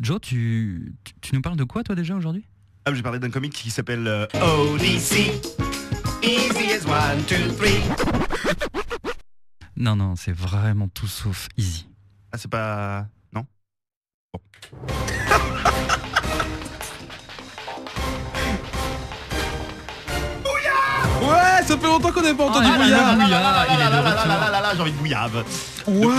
Joe, tu, tu, tu nous parles de quoi toi déjà aujourd'hui Ah, j'ai parlé d'un comic qui s'appelle euh, Odyssey. Easy as one, two, three. Non, non, c'est vraiment tout sauf easy. Ah, c'est pas. Non Ouais, ça fait longtemps qu'on n'a pas entendu Ah, Bouillard. là, là, là, il est de là, là, retour. là, là, là, là, j'ai envie de bouillave. What?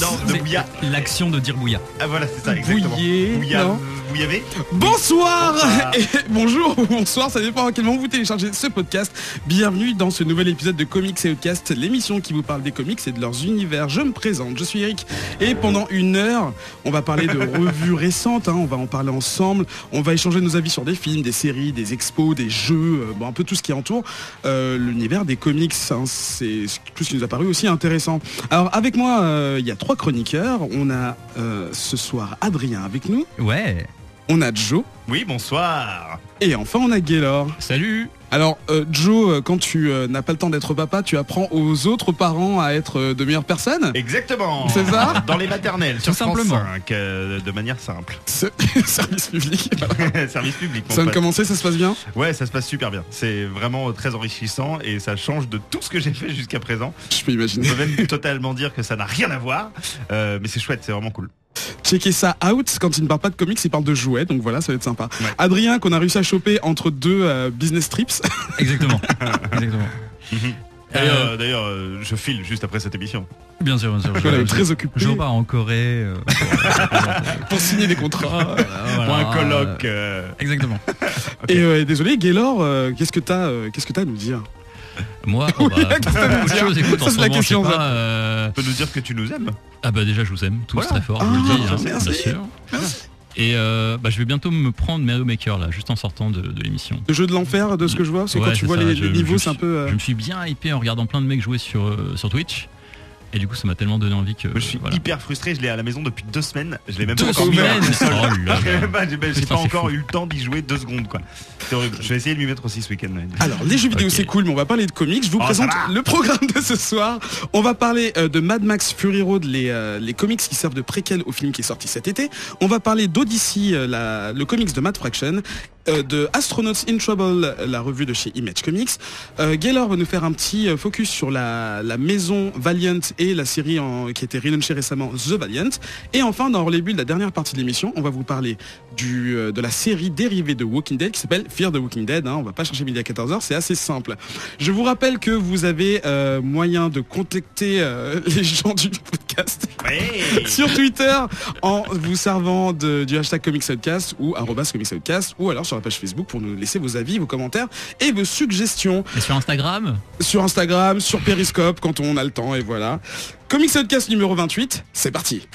Non, de C'est bouillave. L'action de dire bouilla. Ah, voilà, c'est ça, exactement. Bouillé, Bouillave. non Bouillavé Bonsoir Bonsoir. et bonjour ou bonsoir, ça dépend à quel moment vous téléchargez ce podcast. Bienvenue dans ce nouvel épisode de Comics et Outcast, l'émission qui vous parle des comics et de leurs univers. Je me présente, je suis Eric et pendant une heure, on va parler de revues récentes, hein, on va en parler ensemble, on va échanger nos avis sur des films, des séries, des expos, des jeux, euh, bon, un peu tout ce qui entoure euh, l'univers des comics. hein, c'est tout ce qui nous a paru aussi intéressant. Alors avec moi, euh, il y a trois chroniqueurs. On a euh, ce soir Adrien avec nous, Ouais. on a Joe. Oui, bonsoir. Et enfin, on a Gaylor. Salut Alors, euh, Joe, euh, quand tu euh, n'as pas le temps d'être papa, tu apprends aux autres parents à être euh, de meilleures personnes Exactement. C'est ça Dans les maternelles, sur France simplement. 5, euh, de manière simple. Ce- Service public. Service public. mon Ça vient de pote. commencer, ça se passe bien Ouais, ça se passe super bien. C'est vraiment très enrichissant et ça change de tout ce que j'ai fait jusqu'à présent. Je peux Je imaginer. peux même totalement dire que ça n'a rien à voir, euh, mais c'est chouette, c'est vraiment cool. Checker ça out, quand il ne parle pas de comics, il parle de jouets, donc voilà, ça va être sympa. Ouais. Adrien, qu'on a réussi à choper entre deux euh, business trips. Exactement. Exactement. D'ailleurs, Euh, euh, d'ailleurs, euh, je file juste après cette émission. Bien sûr, bien sûr. voilà, Je, très occupé je repars en Corée. euh, pour signer des contrats. Pour voilà. un colloque. euh, Exactement. Et euh, désolé, Gaylor, euh, qu'est-ce que t'as euh, qu'est-ce que t'as à nous dire? Moi, oh, bah, beaucoup de choses, écoute, Ça, en c'est ce la moment, je sais question, ça. pas, euh, Tu peux nous dire que tu nous aimes Ah bah déjà, je vous aime tous Voilà. très fort, Ah, je vous le dis, hein, merci. bien sûr. Et euh, bah, je vais bientôt me prendre Mario Maker là, juste en sortant de, de l'émission. Le jeu de l'enfer, de ce que je vois, c'est Ouais, quand tu vois ça, les, je- les niveaux, c'est un peu... euh, Je me suis bien hypé en regardant plein de mecs jouer sur, euh, sur Twitch. Et du coup, ça m'a tellement donné envie que. Moi, Je suis voilà. hyper frustré, je l'ai à la maison depuis deux semaines. Je l'ai même Deux pas encore mis. Oh là là. même pas- J'ai j'ai pas encore fou. eu le temps d'y jouer deux secondes quoi. C'est horrible. Je vais essayer de m'y mettre aussi ce week-end. Alors, les jeux vidéo, c'est cool, mais on va parler de comics. Je vous Oh, présente le programme de ce soir. On va parler euh, de Mad Max Fury Road, les, euh, les comics qui servent de préquel au film qui est sorti cet été. On va parler d'Odyssey, euh, le comics de Mad Fraction. Euh, de Astronauts in Trouble, la revue de chez Image Comics. Euh, Gaylor va nous faire un petit euh, focus sur la, la maison Valiant et la série en- qui a été relaunchée récemment, The Valiant. Et enfin, dans les Build, la dernière partie de l'émission, on va vous parler du, euh, de la série dérivée de Walking Dead qui s'appelle Fear the Walking Dead. Hein. On va pas chercher midi à 14h, c'est assez simple. Je vous rappelle que vous avez euh, moyen de contacter euh, les gens du podcast sur Twitter en vous servant de- du hashtag Comics Outcast ou arrobas ou alors sur la page Facebook pour nous laisser vos avis, vos commentaires et vos suggestions Et sur Instagram sur Instagram, sur Periscope quand on a le temps et voilà. Comics Outcast numéro 28, c'est parti.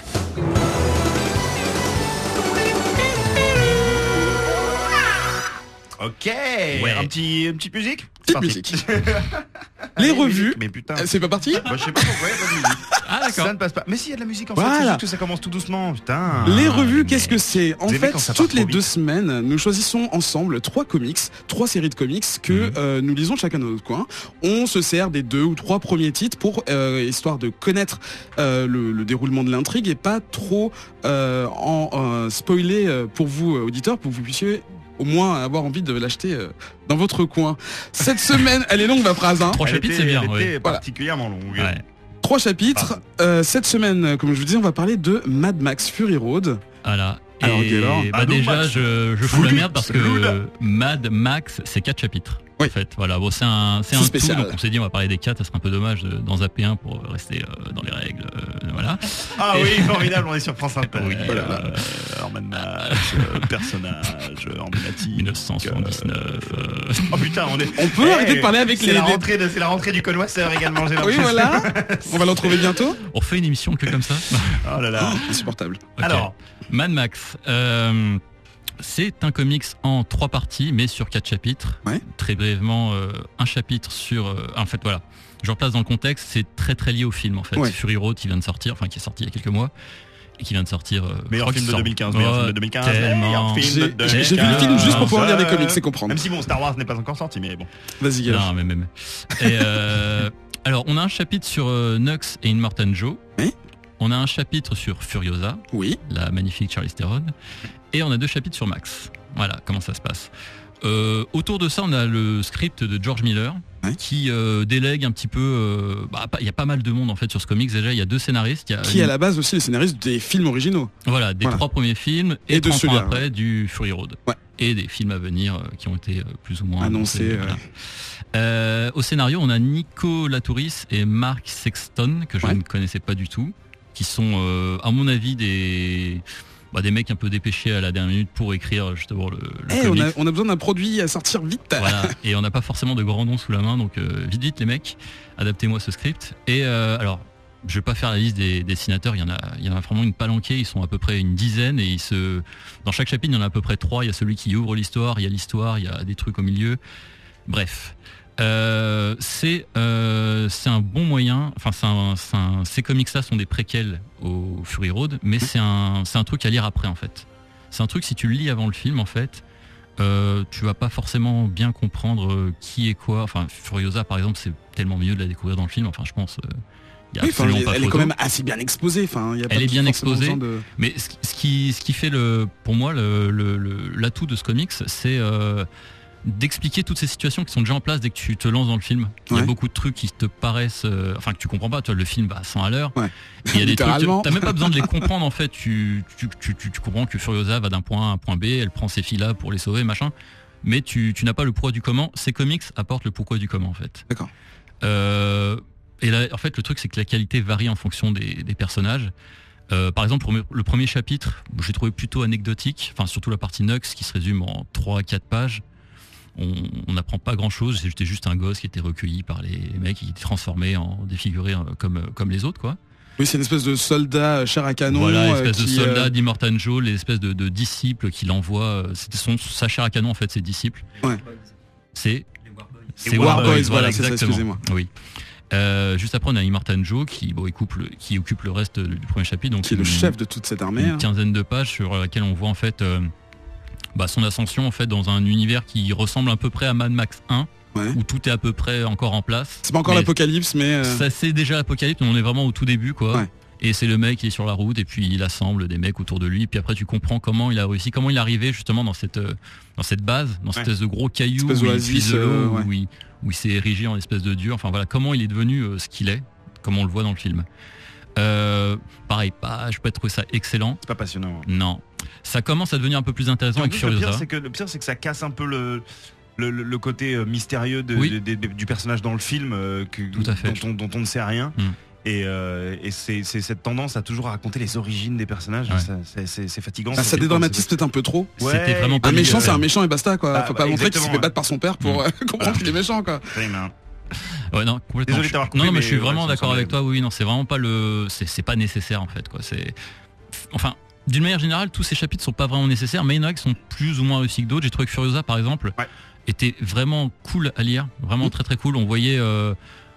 Ok. Un petit, une petite musique. Petite Parti. musique. Allez, Les revues. Mais putain. C'est pas parti je sais pas pourquoi il a pas de musique. Ah d'accord. Ça ne passe pas. Mais si, il y a de la musique en fait. Voilà. C'est juste que ça commence tout doucement. Putain. Les revues, mais- qu'est-ce que c'est En fait, toutes les deux semaines, nous choisissons ensemble trois comics, trois séries de comics que Mhm. euh, nous lisons chacun dans notre coin. On se sert des deux ou trois premiers titres pour euh, histoire de connaître euh, le, le déroulement de l'intrigue et pas trop euh, en euh, spoiler pour vous auditeurs, pour que vous puissiez au moins avoir envie de l'acheter euh, dans votre coin. Cette semaine, elle est longue ma phrase. Hein. Trois Elle chapitres, c'est bien. Elle était particulièrement longue. Ouais. Trois chapitres. Euh, cette semaine, euh, comme je vous disais, on va parler de Mad Max Fury Road. Voilà. Alors, Et Gaylor bah, déjà, Max. je, je fous la merde parce que. Mad Max, c'est quatre chapitres. Oui. En fait, voilà. Bon, c'est un, c'est un tout. spécial. Donc, on s'est dit, on va parler des quatre. Ça serait un peu dommage de- zapper un pour rester euh, dans les règles. euh, voilà. Ah Et- oui, formidable, on est sur France Inter. Oui, voilà. euh, Euh, Orman Max, euh, personnage, euh, emblématique. 1979. euh, Oh putain, on est. On peut Eh, arrêter de parler avec c'est les... La les- rentrée de, c'est la rentrée du connoisseur également, j'ai Oui, l'impression. voilà. On va l'en trouver bientôt. on fait une émission que comme ça. Oh là là. Insupportable. Alors, Mad Max. euh, c'est un comics en trois parties, mais sur quatre chapitres. Ouais. Très brièvement, euh, un chapitre sur. euh, en fait, voilà. Je replace dans le contexte. C'est très très lié au film en fait. Ouais. Fury Road qui vient de sortir, enfin qui est sorti il y a quelques mois et qui vient de sortir. euh, meilleur film de sort- 2015, meilleur Oh, film de 2015, tellement. meilleur film J'ai de j'ai- j'ai vu le 2015. film juste pour pouvoir lire des comics et comprendre. Même si bon, Star Wars n'est pas encore sorti, mais bon. Vas-y. Non, mais même. Et euh, alors, on a un chapitre sur euh, Nux et Immortan Joe. Oui. On a un chapitre sur Furiosa, Oui. la magnifique Charlize Theron, et on a deux chapitres sur Max. Voilà comment ça se passe. Euh, autour de ça, on a le script de George Miller Ouais. qui euh, délègue un petit peu. euh, bah, Il y a pas mal de monde en fait sur ce comics. Déjà, il y a deux scénaristes. Il y a Qui est à la base aussi les scénaristes des films originaux. voilà des Voilà. trois premiers films Et et, de 30 ans celui-là, après du Fury Road. Ouais. Et des films à venir qui ont été plus ou moins Annoncés, annoncés. ouais. voilà. Au scénario, on a Nico Latouris et Mark Sexton que je ne connaissais pas du tout, qui sont euh, à mon avis des bah, des mecs un peu dépêchés à la dernière minute pour écrire justement le, le Eh, on, comics. a, on a besoin d'un produit à sortir vite. Voilà. Et on n'a pas forcément de grands noms sous la main, donc euh, vite vite les mecs, adaptez-moi ce script. Et euh, alors, je vais pas faire la liste des dessinateurs, il y en a, il y en a vraiment une palanquée, ils sont à peu près une dizaine et ils se, dans chaque chapitre il y en a à peu près trois. Il y a celui qui ouvre l'histoire, il y a l'histoire, il y a des trucs au milieu. Bref. Euh, c'est euh, un bon moyen. Enfin, ces comics-là sont des préquels au Fury Road, mais c'est un, un truc à lire après en fait. C'est un truc si tu le lis avant le film en fait, euh, tu vas pas forcément bien comprendre euh, qui est quoi. Enfin, Furiosa par exemple, c'est tellement mieux de la découvrir dans le film. Enfin, je pense. euh, y a Oui, enfin, elle, pas elle est quand même assez bien exposée. Enfin, y a pas Elle est bien exposée. de- Mais ce, ce qui, ce qui fait le, pour moi le- le- le- l'atout de ce comics, c'est euh, d'expliquer toutes ces situations qui sont déjà en place dès que tu te lances dans le film. Il y Ouais. a beaucoup de trucs qui te paraissent, euh, enfin que tu comprends pas. Toi, le film va à 100 à l'heure. Ouais. Il y a des trucs, t'as même pas besoin de les comprendre en fait. Tu, tu, tu, tu- tu comprends que Furiosa va d'un point A à un point B, elle prend ses filles là pour les sauver, machin. Mais tu, tu n'as pas le pourquoi du comment. Ces comics apportent le pourquoi du comment en fait. D'accord. Euh, et là, en fait, le truc, c'est que la qualité varie en fonction des, des personnages. Euh, par exemple, le premier chapitre, j'ai trouvé plutôt anecdotique, enfin surtout la partie Nux qui se résume en 3-4 pages. On n'apprend pas grand chose, j'étais juste un gosse qui était recueilli par les mecs et qui était transformé en défiguré euh, comme, euh, comme les autres quoi. Oui, c'est une espèce de soldat euh, chair à canon. voilà, euh, espèce de qui, soldat euh, d'Immortan Joe, les espèces de, de disciples qu'il envoie, euh, c'était son, sa chair à canon en fait, ses disciples. Ouais. C'est c'est War Warboys, Boys, voilà, exactement. excusez-moi. Oui. Euh, juste après, on a Immortan Joe qui, bon, il coupe le- qui occupe le reste du premier chapitre. Donc qui est le une- chef de toute cette armée. une hein. quinzaine de pages sur laquelle on voit en fait euh, bah, son ascension en fait dans un univers qui ressemble à peu près à Mad Max 1 Ouais. où tout est à peu près encore en place. C'est pas encore l'apocalypse, mais euh, Ça c'est déjà l'apocalypse, mais on est vraiment au tout début quoi. Ouais. Et c'est le mec qui est sur la route et puis il assemble des mecs autour de lui. Puis après tu comprends comment il a réussi, comment il est arrivé justement dans cette euh, dans cette base, dans cette espèce de gros caillou où il de euh, où il, où il s'est érigé en espèce de dieu. Enfin voilà comment il est devenu euh, ce qu'il est, comme on le voit dans le film. Euh, pareil, pas, je peux trouver ça excellent. C'est pas passionnant. Non. Ça commence à devenir un peu plus intéressant avec le pire, c'est que le pire, c'est que ça casse un peu le. Le, le- le côté euh, mystérieux de- Oui. de- de- du personnage dans le film euh, que- Tout à fait. Dont, on, dont on ne sait rien Mm. et, euh, et c'est cette tendance à toujours raconter les origines des personnages Ouais. c'est- fatigant bah, c'est ça dédramatise peut-être un peu trop. Ouais, C'était vraiment Un méchant, c'est un méchant et basta quoi. Bah, Faut bah, pas montrer qu'il se fait battre par son père pour euh, comprendre qu'il est méchant quoi. Ouais, non, complètement. Désolé Je- d'avoir coupé, non, non, mais, mais je suis vraiment d'accord avec toi. Oui, non, c'est vraiment pas le, c'est pas nécessaire en fait, quoi. C'est, enfin, d'une manière générale, tous ces chapitres sont pas vraiment nécessaires, mais il y en a qui sont plus ou moins réussis que d'autres. J'ai trouvé que Furiosa, par exemple, Ouais. était vraiment cool à lire, vraiment très très cool. On voyait, euh,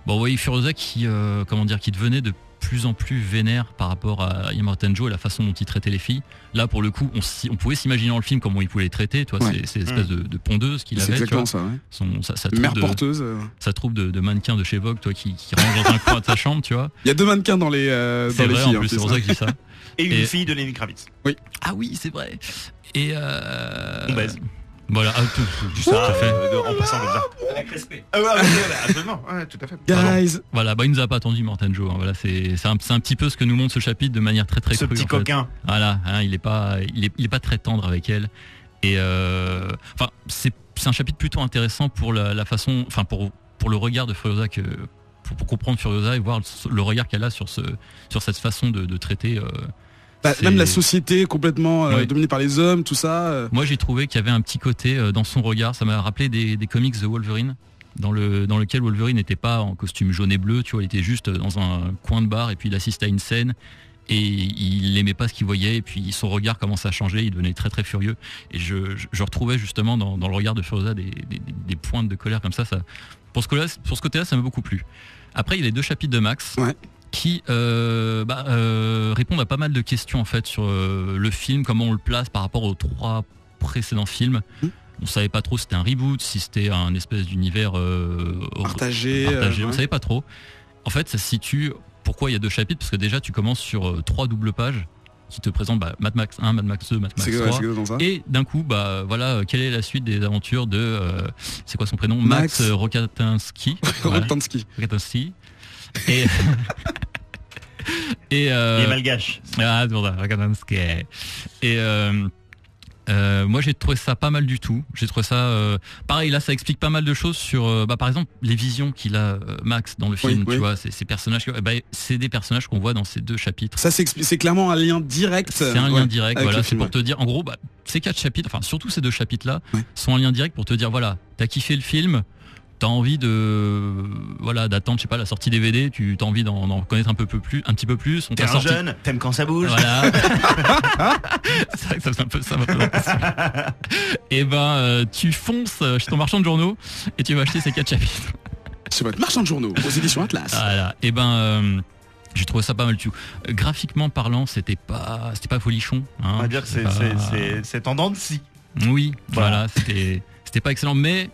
bon, on voyait Furiosa qui, euh, comment dire, qui devenait de plus en plus vénère par rapport à Immortan Joe et la façon dont il traitait les filles. Là, pour le coup, on, pouvait s'imaginer dans le film comment il pouvait les traiter. Toi, Ouais. c'est, c'est espèce de, de pondeuse qu'il avait. tu vois. exactement ça. Ouais. Son, sa, sa troupe Mère de- porteuse. euh. de, de mannequin de chez Vogue, toi, qui, qui range dans un coin de ta chambre, tu vois. Il y a deux mannequins dans les euh, C'est dans les vrai, filles. en hein, plus, c'est c'est pour ça. ça que je dis ça. et une Et- fille de Lenny Kravitz Ah oui, c'est vrai. Et euh... On baise. Voilà, ah, tout, tout, à fait. euh, en passant comme ça ah ouais, ouais, ouais, absolument ouais, tout à fait Guys, Voilà, bah, il nous a pas attendu, Morten Joe. hein. Voilà, c'est c'est un, c'est un petit peu ce que nous montre ce chapitre de manière très très ce crue. petit en fait. coquin Voilà, hein, il est pas, il est, il est pas très tendre avec elle. Et euh, enfin, c'est c'est un chapitre plutôt intéressant pour la, la façon, enfin pour pour le regard de Furiosa que pour, pour comprendre Furiosa et voir le, le regard qu'elle a sur ce sur cette façon de, de traiter. euh, bah, même la société complètement euh, Ouais. dominée par les hommes, tout ça. euh, Moi, j'ai trouvé qu'il y avait un petit côté euh, dans son regard. Ça m'a rappelé des, des comics de Wolverine, dans, le, dans lequel Wolverine n'était pas en costume jaune et bleu. Tu vois, il était juste dans un coin de bar et puis il assiste à une scène et il n'aimait pas ce qu'il voyait. Et puis son regard commence à changer. Il devenait très très furieux. Et je, je, je retrouvais justement dans, dans le regard de Furiosa des, des, des pointes de colère comme ça. ça pour ce côté-là, pour ce côté-là, ça m'a beaucoup plu. Après, il y a les deux chapitres de Max. Ouais. Qui euh, bah, euh, répondent à pas mal de questions en fait sur euh, le film, comment on le place par rapport aux trois précédents films. Mhm. On savait pas trop si c'était un reboot, si c'était un espèce d'univers partagé. partagé, euh, on ouais. savait pas trop. En fait, ça se situe pourquoi il y a deux chapitres Parce que déjà, tu commences sur trois doubles pages qui te présentent bah, Mad Max 1, Mad Max 2, Mad Max C'est 3. ouais, c'est exactement ça. Et d'un coup, bah voilà, quelle est la suite des aventures de, euh, c'est quoi son prénom? Max. Max. Voilà, Roktansky. Rokatansky. Et et euh, Il est malgache. ah, c'est pour ça, Rokatansky. Et euh, euh, moi j'ai trouvé ça pas mal du tout. J'ai trouvé ça euh, pareil là ça explique pas mal de choses sur euh, bah, par exemple les visions qu'il a euh, Max dans le film. Oui, tu oui. vois, ces, ces personnages, bah, c'est des personnages qu'on voit dans ces deux chapitres. Ça, c'est clairement un lien direct. C'est un ouais, lien direct, voilà, c'est pour te dire, en gros, bah, ces quatre chapitres, enfin surtout ces deux chapitres-là, Ouais. sont un lien direct pour te dire, voilà, t'as kiffé le film, t'as envie de, voilà, d'attendre, je sais pas, la sortie DVD, tu as envie d'en d'en connaître un peu plus, un petit peu plus. On T'es un sorti- jeune, t'aimes quand ça bouge. Voilà. c'est vrai que ça fait un peu ça. ma Et ben, euh, tu fonces euh, chez ton marchand de journaux et tu vas acheter ces quatre chapitres. C'est votre marchand de journaux aux éditions Atlas. Voilà. Et ben. euh, j'ai trouvé ça pas mal du tout. Graphiquement parlant, c'était pas, c'était pas folichon. hein. On va dire que c'est pas- c'est- c'est- c'est en dents de scie. Oui, Voilà. voilà, c'était c'était pas excellent, mais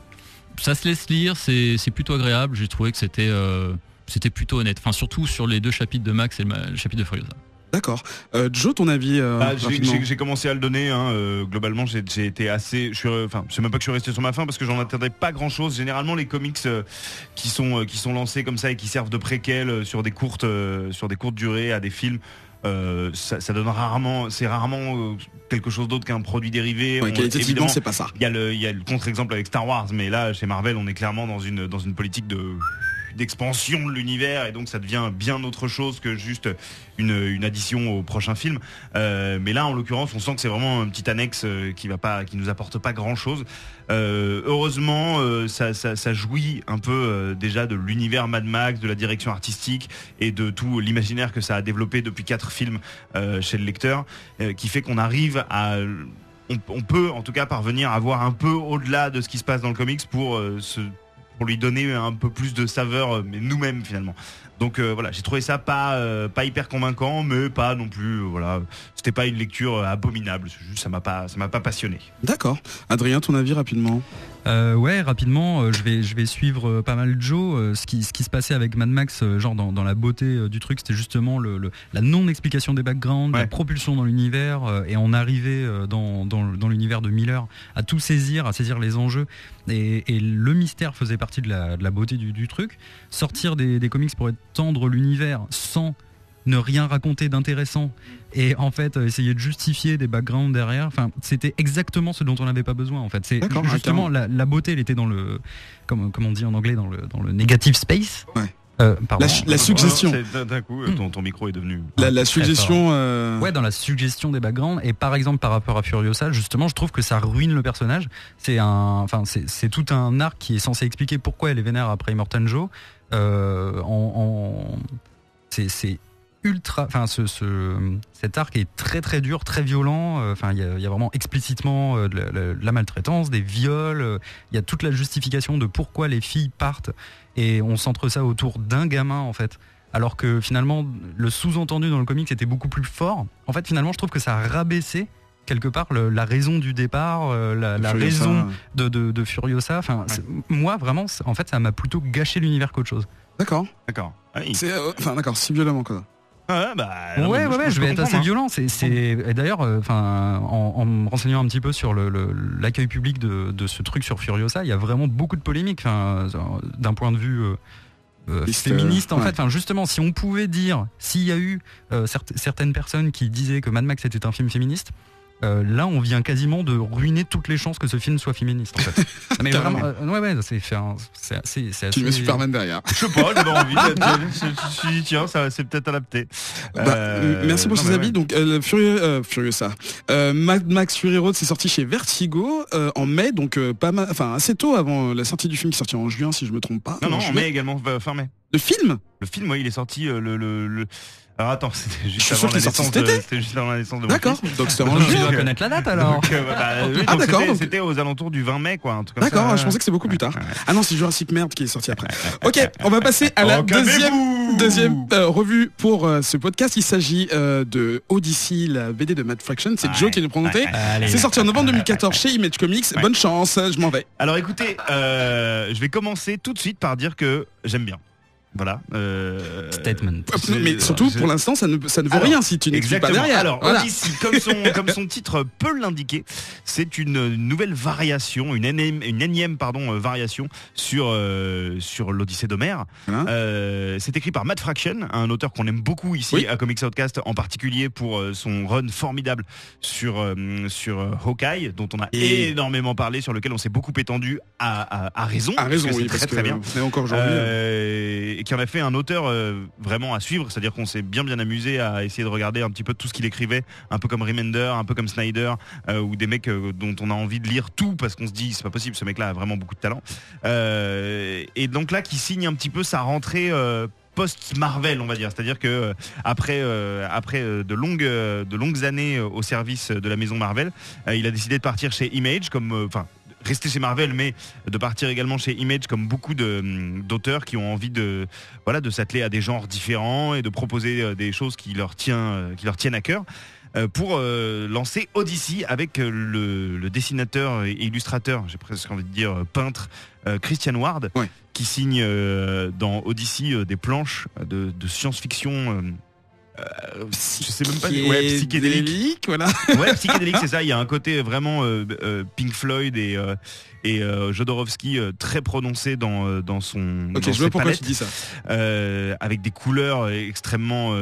ça se laisse lire, c'est c'est plutôt agréable. J'ai trouvé que c'était euh, c'était plutôt honnête. Enfin, surtout sur les deux chapitres de Max et le, chapitre de Furiosa. D'accord. Euh, Joe, ton avis euh, Bah, j'ai- rapidement j'ai j'ai commencé à le donner. hein, euh, globalement, j'ai j'ai été assez. Je suis, enfin, c'est même pas que je suis resté sur ma fin parce que j'en attendais pas grand chose. Généralement, les comics euh, qui sont euh, qui sont lancés comme ça et qui servent de préquel euh, sur des courtes euh, sur des courtes durées à des films. Euh, ça, ça donne rarement, c'est rarement euh, quelque chose d'autre qu'un produit dérivé. Ouais, On- c'est pas ça. il y a le, le contre-exemple avec Star Wars, mais là, chez Marvel, on est clairement dans une, dans une politique de d'expansion de l'univers et donc ça devient bien autre chose que juste une, addition au prochain film. Euh, mais là, en l'occurrence, on sent que c'est vraiment un petit annexe euh, qui va pas, qui nous apporte pas grand chose. heureusement, euh, ça, ça, jouit un peu déjà de l'univers Mad Max, de la direction artistique et de tout l'imaginaire que ça a développé depuis quatre films chez le lecteur, qui fait qu'on arrive à on, peut en tout cas parvenir à voir un peu au-delà de ce qui se passe dans le comics pour se lui donner un peu plus de saveur euh, mais nous-mêmes finalement. Donc euh, voilà, j'ai trouvé ça pas euh, pas hyper convaincant mais pas non plus voilà, c'était pas une lecture abominable, juste ça pas ça m'a pas passionné. D'accord. Adrien, ton avis rapidement? Euh, ouais, rapidement, euh, je vais je vais suivre euh, pas mal Joe. Ce qui ce qui se passait avec Mad Max, genre dans, dans la beauté du truc, c'était justement le, le- la non explication des backgrounds, Ouais. la propulsion dans l'univers, et on arrivait euh, dans dans, le- dans l'univers de Miller à tout saisir, à saisir les enjeux, et, et le mystère faisait partie de la, de la beauté du, du truc. Sortir des, des comics pour étendre l'univers sans ne rien raconter d'intéressant et en fait euh, essayer de justifier des backgrounds derrière enfin c'était exactement ce dont on n'avait pas besoin en fait c'est justement la, la beauté elle était dans le comme, comme on dit en anglais dans le dans le negative space Ouais. Euh. La suggestion. D'un coup, euh, ton, ton micro est devenu. La, suggestion. euh, Ouais, dans la suggestion des backgrounds et par exemple par rapport à Furiosa, justement, je trouve que ça ruine le personnage. C'est un, enfin, c'est c'est tout un arc qui est censé expliquer pourquoi elle est vénère après Immortan Joe. Euh, en, en- c'est c'est ultra, enfin, ce, ce- cet arc est très très dur, très violent. Euh, Enfin, il y, a- il y a vraiment explicitement euh, de la, la- de la maltraitance, des viols. euh, Il y a toute la justification de pourquoi les filles partent et on centre ça autour d'un gamin en fait. Alors que finalement, le sous-entendu dans le comics était beaucoup plus fort. En fait, finalement, je trouve que ça a rabaissé quelque part le- la raison du départ, euh, la, raison de, de, de Furiosa. Enfin, moi, vraiment, en fait, ça m'a plutôt gâché l'univers qu'autre chose. D'accord. D'accord. Euh, Enfin, d'accord, si violemment quoi. Ah, bah, ouais, ouais, ouais, je vais être assez hein. violent. C'est, c'est... Et d'ailleurs, euh, en, en me renseignant un petit peu sur le, le- l'accueil public de, de ce truc sur Furiosa, il y a vraiment beaucoup de polémiques. Euh, d'un point de vue euh, euh, féministe, en ouais. fait. Enfin, justement, si on pouvait dire, s'il y a eu euh, certes- certaines personnes qui disaient que Mad Max était un film féministe. Euh, là, on vient quasiment de ruiner toutes les chances que ce film soit féministe. En fait. Mais vraiment, euh, ouais, ouais, c'est, assez, Tu mets Superman derrière. Je sais pas, j'avais envie. je- je- je- Tiens, ça c'est peut-être adapté. Bah, Euh, merci pour ces avis. ouais. Donc, euh, Furieux, euh. Euh, Mad Max Fury Road, c'est sorti chez Vertigo en mai, donc pas mal, enfin assez tôt avant la sortie du film qui est sorti en juin, si je me trompe pas. Non, non, En met également fin mai. Le film? Le film, ouais, il est sorti le, le, le- Alors attends, c'était juste suis avant sûr la naissance cet de... juste avant la naissance de D'accord. Donc c'était en Donc, tu dois connaître la date alors. Donc, euh, bah, oui, Ah, d'accord, c'était- donc- aux alentours du 20 mai, quoi. un truc comme D'accord, ça. je pensais que c'est beaucoup plus tard. Ah non, c'est Jurassic Merde qui est sorti après. Ok, on va passer à la Oh, deuxième, deuxième euh, revue pour euh, ce podcast. Il s'agit euh, de Odyssey, la BD de Matt Fraction. C'est Joe qui nous présentait. C'est sorti en novembre 2014 chez Image Comics. Bonne chance, je m'en vais. Alors écoutez, euh, je vais commencer tout de suite par dire que j'aime bien. Voilà. euh, Statement. Mais surtout, pour l'instant, ça ne, ça ne vaut rien si tu n'expliques pas derrière. Alors, Odyssey, comme son, comme son titre peut l'indiquer, c'est une nouvelle variation, une énième, une énième pardon, euh, variation sur, euh, sur l'Odyssée d'Homère. Euh, c'est écrit par Matt Fraction, un auteur qu'on aime beaucoup ici à Comics Outcast, en particulier pour son run formidable sur, sur Hawkeye, dont on a énormément parlé, sur lequel on s'est beaucoup étendu à, à, raison. À raison, oui, très, très bien. Mais encore aujourd'hui qui en a fait un auteur euh, vraiment à suivre, c'est-à-dire qu'on s'est bien bien amusé à essayer de regarder un petit peu tout ce qu'il écrivait, un peu comme Remender, un peu comme Snyder, euh, ou des mecs euh, dont on a envie de lire tout parce qu'on se dit c'est pas possible, ce mec-là a vraiment beaucoup de talent. et donc là, qui signe un petit peu sa rentrée post Marvel on va dire c'est à dire que après après de longues années au service de la maison Marvel il a décidé de partir chez Image comme rester chez Marvel, mais de partir également chez Image, comme beaucoup d'auteurs qui ont envie de, voilà, de s'atteler à des genres différents et de proposer euh, des choses qui leur, tient, euh, qui leur tiennent à cœur euh, pour lancer Odyssey avec le, dessinateur et illustrateur, j'ai presque envie de dire peintre, Christian Ward, qui signe dans Odyssey des planches de, de science-fiction euh, je sais même pas ouais, psychédélique. voilà. Ouais psychédélique c'est ça. Il y a un côté vraiment euh, euh, Pink Floyd et et Jodorowsky très prononcé dans dans son ok je vois pourquoi tu dis ça. avec des couleurs extrêmement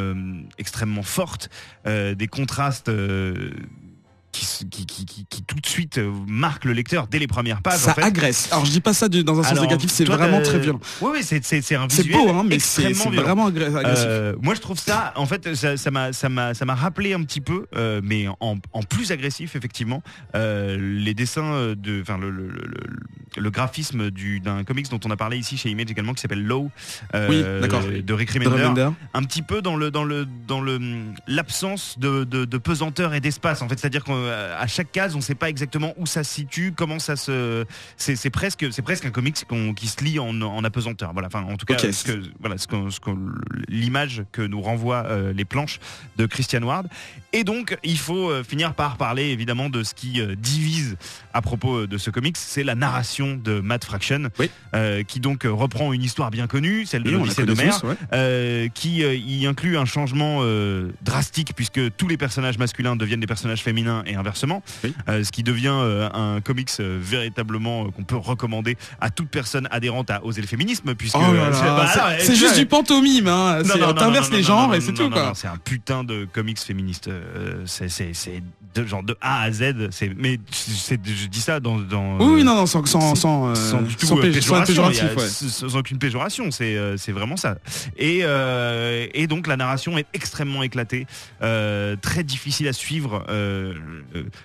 extrêmement fortes des contrastes qui, qui, qui, qui, tout de suite euh, marque le lecteur dès les premières pages. Ça agresse. Alors je dis pas ça dans un sens négatif, c'est vraiment très violent. Oui, oui, c'est un visuel. C'est beau, hein, mais c'est vraiment agressif. Euh, moi, je trouve ça, en fait, ça m'a ça m'a rappelé un petit peu, euh, mais en, en, plus agressif effectivement, les dessins de, enfin le, le, le, le, graphisme du d'un comics dont on a parlé ici chez Image également qui s'appelle Low, euh, oui, de Rick Remender, un petit peu dans le dans le dans le l'absence de, de, de pesanteur et d'espace. En fait, c'est-à-dire qu'on euh, chaque case, on ne sait pas exactement où ça se situe, comment ça se. C'est presque, c'est presque un comics qui se lit en, apesanteur. Voilà. Enfin, en tout cas, ce que, voilà, ce que, l'image que nous renvoient euh, les planches de Christian Ward. Et donc, il faut finir par parler évidemment de ce qui divise à propos de ce comics, c'est la narration de Matt Fraction, qui donc reprend une histoire bien connue, celle de l'Odyssée de mer, qui y inclut un changement drastique puisque tous les personnages masculins deviennent des personnages féminins et inversement, euh, ce qui devient euh, un comics euh, véritablement qu'on peut recommander à toute personne adhérente à oser le féminisme, puisque oh c'est juste du pantomime, hein. t'inverses les genres et c'est tout quoi. C'est un putain de comics féministe, c'est de genre de A à Z. C'est mais je dis ça dans, dans oui, non non sans sans sans, sans, du tout sans, péjoration, sans aucune péjoration. C'est c'est vraiment ça. Et et donc la narration est extrêmement éclatée, très difficile à suivre. Euh,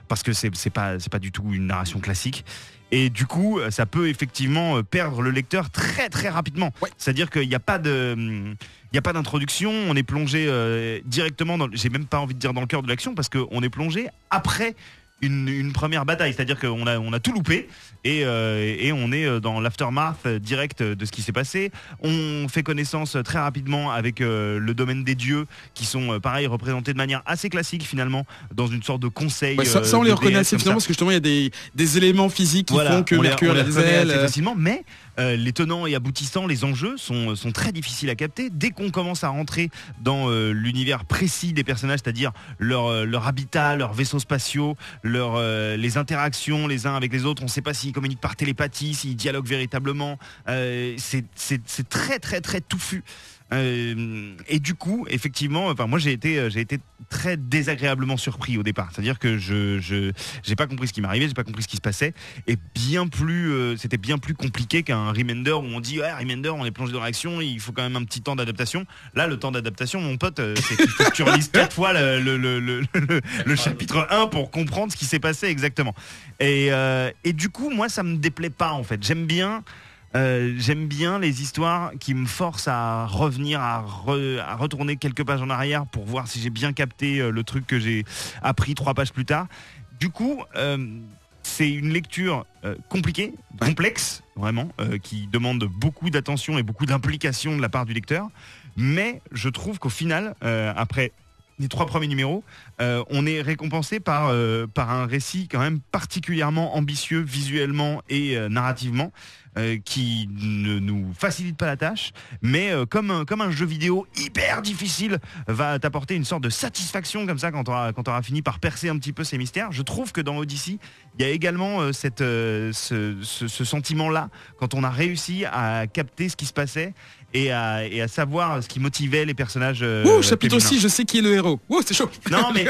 parce que c'est pas c'est pas du tout une narration classique. Et du coup, ça peut effectivement euh, perdre le lecteur très très rapidement. C'est-à-dire qu'il n'y a pas de il y a pas d'introduction, on est plongé euh, directement dans j'ai même pas envie de dire dans le cœur de l'action parce qu'on est plongé après une, première bataille, c'est-à-dire qu'on a, on a tout loupé et, euh, et on est euh, dans l'aftermath direct de ce qui s'est passé. On fait connaissance très rapidement avec euh, le domaine des dieux qui sont pareil représentés de manière assez classique finalement dans une sorte de conseil. ça, on les reconnaît assez finalement parce que justement il y a des, des éléments physiques qui font que Mercure a des ailes. facilement, mais euh, les tenants et aboutissants, les enjeux sont, sont très difficiles à capter. Dès qu'on commence à rentrer dans euh, l'univers précis des personnages, c'est-à-dire leur, euh, leur habitat, leurs vaisseaux spatiaux, les interactions les uns avec les autres, on ne sait pas s'ils communiquent par télépathie, s'ils dialoguent véritablement. c'est très très très touffu. Euh, et du coup, effectivement, enfin moi j'ai été euh, j'ai été très désagréablement surpris au départ. C'est-à-dire que je je j'ai pas compris ce qui m'arrivait, j'ai pas compris ce qui se passait. Et bien plus, euh, c'était bien plus compliqué qu'un Remender où on dit ouais Remender, on est plongé dans l'action, il faut quand même un petit temps d'adaptation. Là, le temps d'adaptation, mon pote, c'est qu'il faut que tu relises quatre fois le, le, le, le, chapitre 1 pour comprendre ce qui s'est passé exactement. Et, et du coup, moi, ça me déplaît pas en fait. J'aime bien euh, j'aime bien les histoires qui me forcent à revenir, à, retourner quelques pages en arrière pour voir si j'ai bien capté euh, le truc que j'ai appris trois pages plus tard. Du coup, euh, c'est une lecture compliquée, complexe, vraiment, qui demande beaucoup d'attention et beaucoup d'implication de la part du lecteur. Mais je trouve qu'au final, après les trois premiers numéros, euh, on est récompensé par, euh, par un récit quand même particulièrement ambitieux visuellement et euh, narrativement. qui ne nous facilite pas la tâche, mais comme, un, jeu vidéo hyper difficile va t'apporter une sorte de satisfaction comme ça quand tu auras, quand auras fini par percer un petit peu ces mystères. Je trouve que dans Odyssey, il y a également ce sentiment-là quand on a réussi à capter ce qui se passait et à, et à savoir ce qui motivait les personnages. euh, Ouh, chapitre féminins. aussi, je sais qui est le héros. Ouh, c'est chaud. Non, mais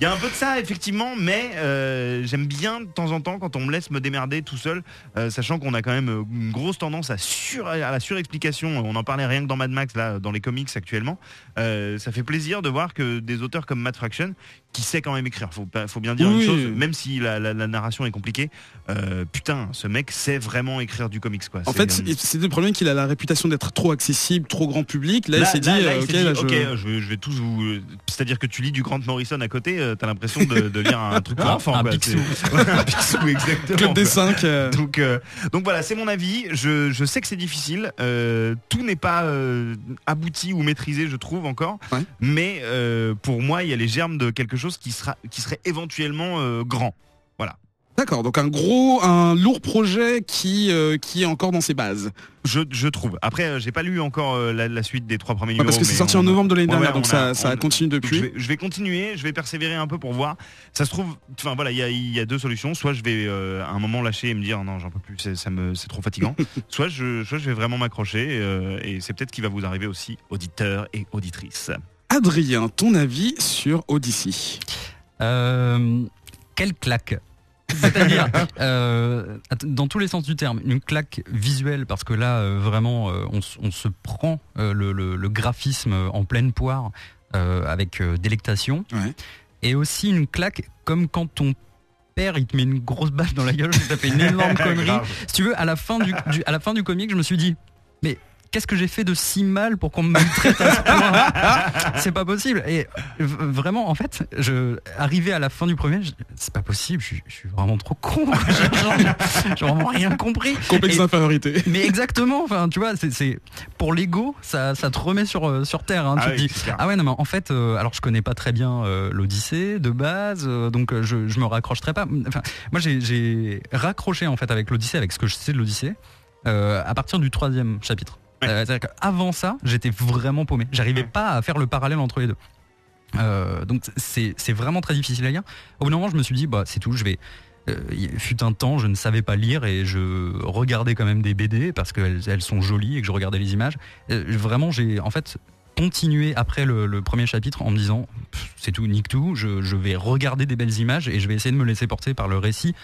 il y a un peu de ça, effectivement, mais euh, j'aime bien de temps en temps quand on me laisse me démerder tout seul, euh, sachant qu'on a quand même une grosse tendance à, sur, à la surexplication. On en parlait rien que dans Mad Max, là, dans les comics actuellement. Euh, ça fait plaisir de voir que des auteurs comme Matt Fraction, qui sait quand même écrire, faut, pas- faut bien dire Oui. une chose, même si la, la- la narration est compliquée, euh, putain, ce mec sait vraiment écrire du comics, quoi. En fait, euh, c'est- le problème qu'il a la réputation d'être trop accessible, trop grand public. Là, il s'est dit, là, euh, il ok, s'est dit, là, je... ok, je... vais, je vais tous vous. euh, C'est-à-dire que tu lis du Grant Morrison à côté, euh, t'as l'impression de, de lire un truc pour Un- quoi. Picsou. Un Picsou, exactement. Club des quoi. 5. Donc, euh, donc voilà, c'est mon avis. Je, je sais que c'est difficile. Euh, tout n'est pas euh, abouti ou maîtrisé, je trouve encore. Ouais. Mais euh, pour moi, il y a les germes de quelque chose qui sera, qui serait éventuellement euh, grand. D'accord, donc un gros, un lourd projet qui, euh, qui est encore dans ses bases. Je, je trouve. Après, euh, j'ai pas lu encore euh, la, la suite des trois premiers numéros. parce que c'est sorti en novembre de l'année dernière, ouais, donc on ça, ça on- continue je, depuis. vais, je vais continuer, je vais persévérer un peu pour voir. Ça se trouve, enfin voilà, il y a, il y a deux solutions. Soit je vais euh, à un moment lâcher et me dire non, j'en peux plus, c'est, ça me, c'est trop fatigant. soit, je, soit je vais vraiment m'accrocher et c'est peut-être qui va vous arriver aussi, auditeurs et auditrices. Adrien, ton avis sur Odyssey Euh, quelle claque C'est-à-dire, euh, dans tous les sens du terme, une claque visuelle, parce que là, euh, vraiment, euh, on, se prend le, le- le graphisme en pleine poire avec délectation. Ouais. Et aussi une claque, comme quand ton père, il te met une grosse baffe dans la gueule, ça fait une énorme connerie. Si tu veux, à la fin du, du- à la fin du comic, je me suis dit, mais qu'est-ce que j'ai fait de si mal pour qu'on me maltraite à ce point C'est pas possible. Et vraiment, en fait, je arrivé à la fin du premier, je- c'est pas possible. Je, suis- je suis vraiment trop con. J'ai vraiment rien compris. Complexe d'infériorité. Mais exactement. Enfin, tu vois, c'est- pour l'ego, ça, ça te remet sur euh, sur terre. hein. Ah tu oui, te dis, ah ouais, non, mais en fait, euh, alors je connais pas très bien euh, l'Odyssée de base, euh, donc je, je me raccrocherai pas. Enfin, moi, j'ai- raccroché en fait avec l'Odyssée, avec ce que je sais de l'Odyssée, à partir du troisième chapitre. Ouais. Euh, C'est-à-dire qu'avant ça, j'étais vraiment paumé. J'arrivais pas à faire le parallèle entre les deux. Euh, donc c'est vraiment très difficile à lire. Au bout d'un moment, je me suis dit, bah c'est tout, je vais. euh, il fut un temps, je ne savais pas lire et je regardais quand même des BD parce qu'elles elles sont jolies et que je regardais les images. Euh, vraiment, j'ai en fait continué après le, le premier chapitre en me disant, c'est tout, nique tout, je, je vais regarder des belles images et je vais essayer de me laisser porter par le récit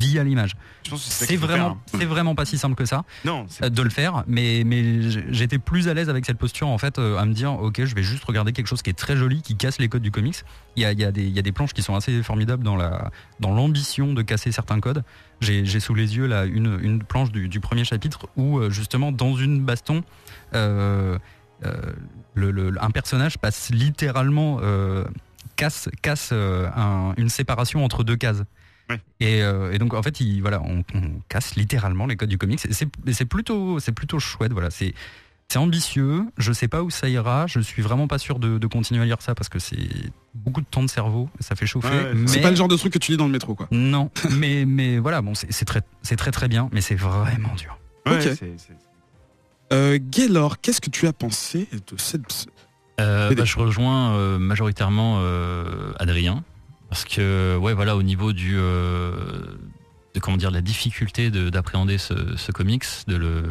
l'image. C'est faut vraiment, faire, hein. c'est vraiment pas si simple que ça Non, euh, de le faire, mais, j'étais plus à l'aise avec cette posture en fait, euh, à me dire ok, je vais juste regarder quelque chose qui est très joli, qui casse les codes du comics. Il y a, il y a des, il y a des planches qui sont assez formidables dans la dans l'ambition de casser certains codes. J'ai sous les yeux là une, une planche du, du premier chapitre où euh, justement dans une baston, euh, euh, le, le- un personnage passe littéralement euh, casse casse euh, un- une séparation entre deux cases. Ouais. Et, euh, et donc en fait, il, voilà, on, on casse littéralement les codes du comics. C'est- plutôt, c'est plutôt chouette. Voilà, c'est c'est ambitieux. Je sais pas où ça ira. Je suis vraiment pas sûr de, de continuer à lire ça parce que c'est beaucoup de temps de cerveau. Ça fait chauffer. Ouais, mais C'est pas le genre de truc que tu lis dans le métro, quoi. non, mais mais voilà, bon, c'est très c'est très très bien, mais c'est vraiment dur. ouais, Euh, Gaylor, qu'est-ce que tu as pensé de cette... Euh, bah, je rejoins euh, majoritairement euh, Adrien parce que ouais voilà au niveau du euh, de comment dire la difficulté de- d'appréhender ce, ce comics de le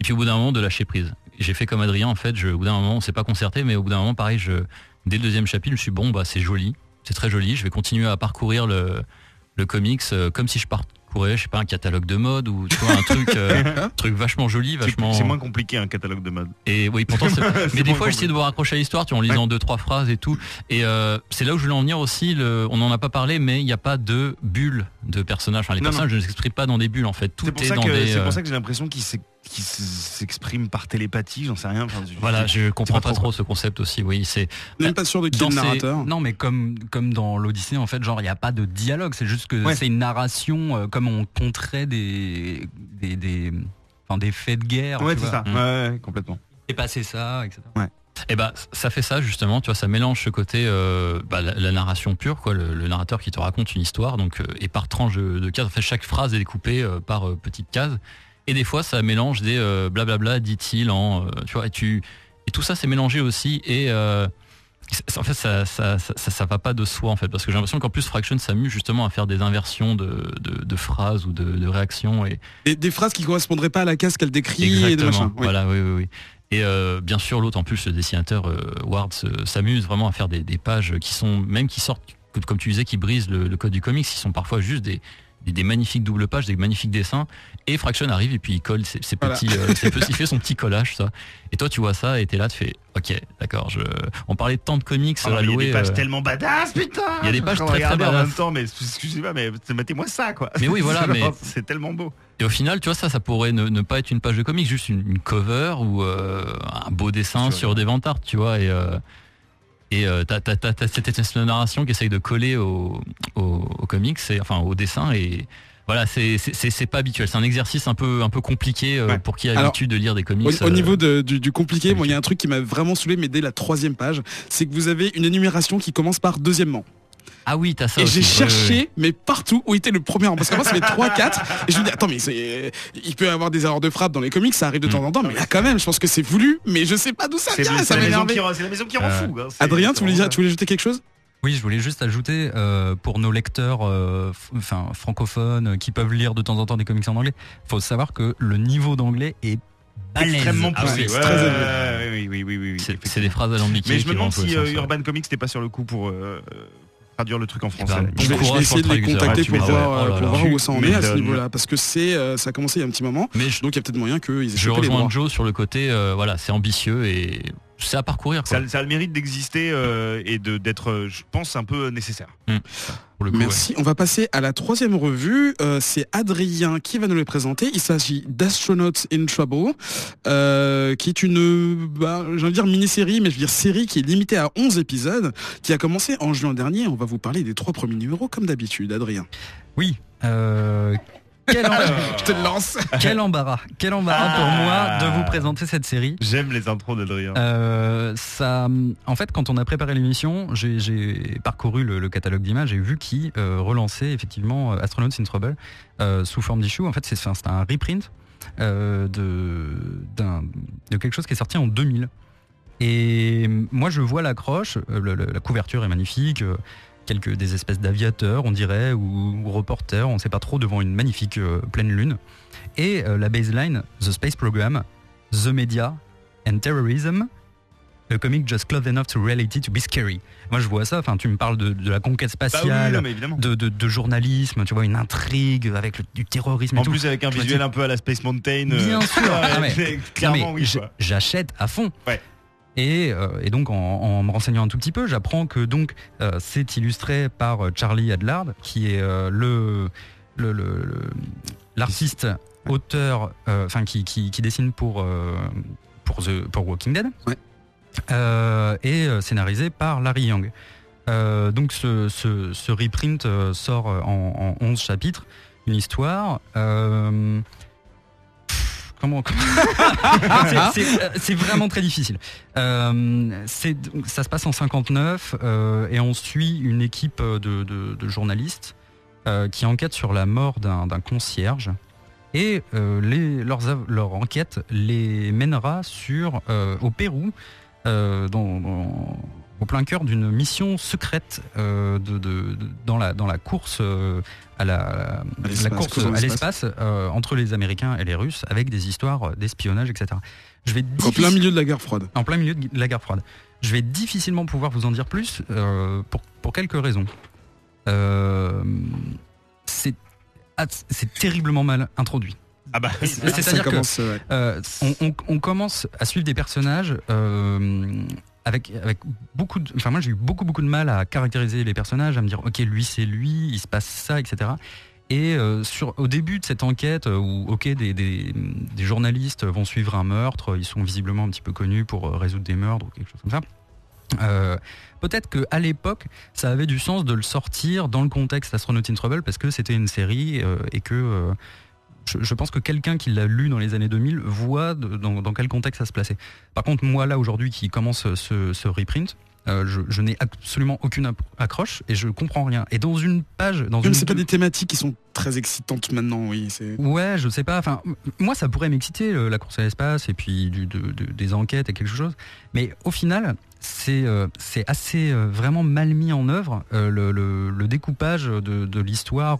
et puis au bout d'un moment de lâcher prise. J'ai fait comme Adrien en fait au bout d'un moment on s'est pas concerté mais au bout d'un moment pareil je dès le deuxième chapitre je suis bon bah c'est joli c'est très joli je vais continuer à parcourir le le comics euh, comme si je parcourais je sais pas un catalogue de mode ou tu vois un truc euh, truc vachement joli vachement C'est moins compliqué un catalogue de mode. et oui pourtant c'est mais des fois, j'essaie de vous raccrocher à l'histoire, tu vois, en lisant deux, trois phrases et tout. Et euh, c'est là où je voulais en venir aussi. Le, on n'en a pas parlé, mais il n'y a pas de bulles de personnages. Enfin, les Non, personnages ne s'expriment pas dans des bulles, en fait. Tout pour, est ça dans que, des. c'est euh, pour ça que j'ai l'impression qu'il qu'il s'exprime par télépathie, j'en sais rien. Enfin, Voilà, je comprends pas pas, trop, trop ce concept aussi. Oui, c'est Même pas sûr de qui est le ces- narrateur? Non, mais comme comme dans l'Odyssée, en fait, genre il y a pas de dialogue. C'est juste que Ouais. c'est une narration euh, comme on compterait des des des enfin des faits de guerre. Ouais, c'est ça. Mm. Ouais, ouais, complètement. Et passer ça, etc. Et bah ça fait ça justement, tu vois, ça mélange ce côté euh, bah, la, la narration pure, quoi, le, le narrateur qui te raconte une histoire, donc euh, et par tranche de, de cases. En fait, chaque phrase est découpée euh, par euh, petites cases. Et des fois, ça mélange des euh, blablabla, dit-il, en, euh, tu vois, et tu et tout ça c'est mélangé aussi et euh, en fait ça ça, ça ça ça va pas de soi en fait parce que j'ai l'impression qu'en plus Fraction s'amuse justement à faire des inversions de, de, de phrases ou de, de réactions et Des, des phrases qui correspondraient pas à la case qu'elle décrit et de machin. Voilà, oui, oui, oui. Et euh, bien sûr, l'autre, en plus, le dessinateur euh, Ward se- s'amuse vraiment à faire des, des pages qui sont, même qui sortent, comme tu disais, qui brisent le, le code du comics, qui sont parfois juste des, des, des magnifiques doubles pages, des magnifiques dessins. Et Fraction arrive et puis il colle ses, ses Voilà. petits, euh, ses petits- il fait son petit collage, ça. Et toi, tu vois ça et t'es là, tu fais, ok, d'accord. Je... On parlait de tant de comics Ah il y a des pages euh, tellement badass, putain Il y a des pages très, très regardais en badass. même temps, mais excusez-moi, mais mettez-moi ça, quoi. Mais oui, voilà, mais- C'est tellement beau. Et au final, tu vois, ça, ça pourrait ne, ne pas être une page de comics, juste une, une cover ou euh, un beau dessin Sur- des vantards, tu vois. Et euh, et euh, t'as, t'as, t'as, t'as cette narration qui essaye de coller au, au, au comics, et, enfin au dessin. Et voilà, c'est, c'est, c'est, c'est pas habituel. C'est un exercice un peu, un peu compliqué euh, Ouais. pour qui a l'habitude de lire des comics. Au, au euh, niveau de- du, du compliqué, il y a un truc qui m'a vraiment saoulé, mais dès la troisième page, c'est que vous avez une énumération qui commence par deuxièmement. Ah oui, t'as ça et j'ai cherché, mais partout où était le premier rang. Parce qu'avant, ça fait 3, 4. Et je me dis, attends, mais c'est, il peut y avoir des erreurs de frappe dans les comics, ça arrive de Mm. temps en temps, mais là, quand même, je pense que c'est voulu, mais je sais pas d'où ça C'est vient, c'est ça la, maison qui, c'est la maison qui rend Euh, fou. hein. Adrien, tu voulais, dire- tu voulais ajouter quelque chose? Oui, je voulais juste ajouter euh, pour nos lecteurs euh, enfin, francophones euh, qui peuvent lire de temps en temps des comics en anglais, faut savoir que le niveau d'anglais est balèze. extrêmement Ah poussé. oui, oui, oui, oui, oui, oui, C'est, des phrases alambiquées. Mais je me demande si euh. Urban Comics n'était pas sur le coup pour euh, traduire le truc en français. ben, Je vais, je vais courage essayer de les contacter pour voir, Oh pour voir où ça en est à ce m'étonnes. niveau-là. Parce que c'est, euh, ça a commencé il y a un petit moment. Mais je, Donc il y a peut-être moyen qu'ils aient je chopé les rejoins Joe sur le côté, euh, voilà, c'est ambitieux et c'est à parcourir. Quoi. Ça, ça a le mérite d'exister euh, et de d'être, euh, je pense, un peu nécessaire. pour le coup, ouais. Merci. On va passer à la troisième revue. Euh, c'est Adrien qui va nous le présenter. Il s'agit d'Astronauts in Trouble, euh, qui est une, bah, j'ai envie de dire mini-série, mais je veux dire série qui est limitée à 11 épisodes, qui a commencé en juin dernier. On va vous parler des trois premiers numéros comme d'habitude. Adrien. Oui. Quel, em- Je te le lance. quel embarras, quel embarras pour moi de vous présenter cette série. J'aime les intros d'Adrien. Euh, ça, en fait, quand on a préparé l'émission, j'ai- parcouru le, le catalogue d'images et vu qui euh, relançait effectivement euh, Astronauts in Trouble euh, sous forme d'issue. En fait, c'est un reprint euh, de, de quelque chose qui est sorti en 2000. Et moi, je vois l'accroche, la couverture est magnifique. Euh, quelques des espèces d'aviateurs, on dirait, ou, ou reporters, on ne sait pas trop, devant une magnifique euh, pleine lune. Et euh, la baseline, The Space Program, The Media and Terrorism, a comic just close enough to reality to be scary. Moi, je vois ça, enfin, tu me parles de, de la conquête Bah oui, spatiale, non, de, de- de journalisme, tu vois, une intrigue avec le- du terrorisme et En tout. plus avec un visuel un peu à la Space Mountain. euh, Bien sûr, ouais, ah, mais- clairement mais oui. J'achète à fond. Ouais. Et, euh, et donc en, en me renseignant un tout petit peu, j'apprends que donc euh, c'est illustré par euh, Charlie Adlard, qui est le l'artiste auteur, enfin qui, qui, qui dessine pour pour The pour Walking Dead, Ouais. Et scénarisé par Larry Young. Donc ce, ce, ce reprint sort en, en 11 chapitres, une histoire. Pff, Comment, comment- C'est- c'est euh, c'est vraiment très difficile. Euh, ça se passe en 59 euh, et on suit une équipe de, de- de journalistes euh, qui enquête sur la mort d'un concierge. Et les, leurs, leur enquête les mènera sur, au Pérou, dans, dans- au plein cœur d'une mission secrète euh, de, de- de- dans, la, dans la course euh, à la, À la l'espace, course à l'espace. euh, entre les Américains et les Russes avec des histoires d'espionnage, etc. Je vais En plein milieu de la guerre froide. en plein milieu de la guerre froide. Je vais difficilement pouvoir vous en dire plus euh, pour, pour quelques raisons. Euh, c'est ah, c'est terriblement mal introduit. Ah bah oui, C'est- Ça C'est-à-dire que commence, ouais. euh, on, on- on commence à suivre des personnages euh, avec, avec beaucoup de... Enfin moi j'ai eu beaucoup beaucoup de mal à caractériser les personnages, à me dire ok lui c'est lui, il se passe ça, etc. Et euh, sur, au début de cette enquête euh, où ok des, des, des journalistes vont suivre un meurtre, ils sont visiblement un petit peu connus pour euh, résoudre des meurtres ou quelque chose comme ça. Euh, Peut-être qu'à l'époque, ça avait du sens de le sortir dans le contexte Astronaut in Trouble parce que c'était une série euh, et que euh, je, je pense que quelqu'un qui l'a lu dans les années 2000 voit de- dans, dans quel contexte ça se plaçait. Par contre, moi là aujourd'hui qui commence ce, ce reprint, euh, je, je n'ai absolument aucune accroche et je comprends rien. Et dans une page, dans Même une c'est pas des thématiques qui sont très excitantes maintenant, oui. C'est Ouais, je sais pas. Enfin, moi, ça pourrait m'exciter euh, la course à l'espace et puis du, de- de- des enquêtes et quelque chose. Mais au final, c'est euh, c'est assez vraiment mal mis en œuvre le, le- le découpage de, de l'histoire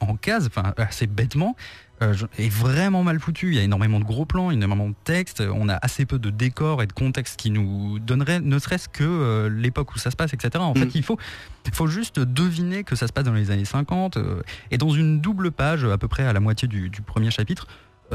en cases. Enfin, assez bêtement. Euh, est vraiment mal foutu. Il y a énormément de gros plans, énormément de textes. On a assez peu de décors et de contexte qui nous donneraient ne serait-ce que euh, l'époque où ça se passe, etc. En Mm. fait, il faut, juste deviner que ça se passe dans les années 50. euh, et dans une double page, à peu près à la moitié du, du premier chapitre,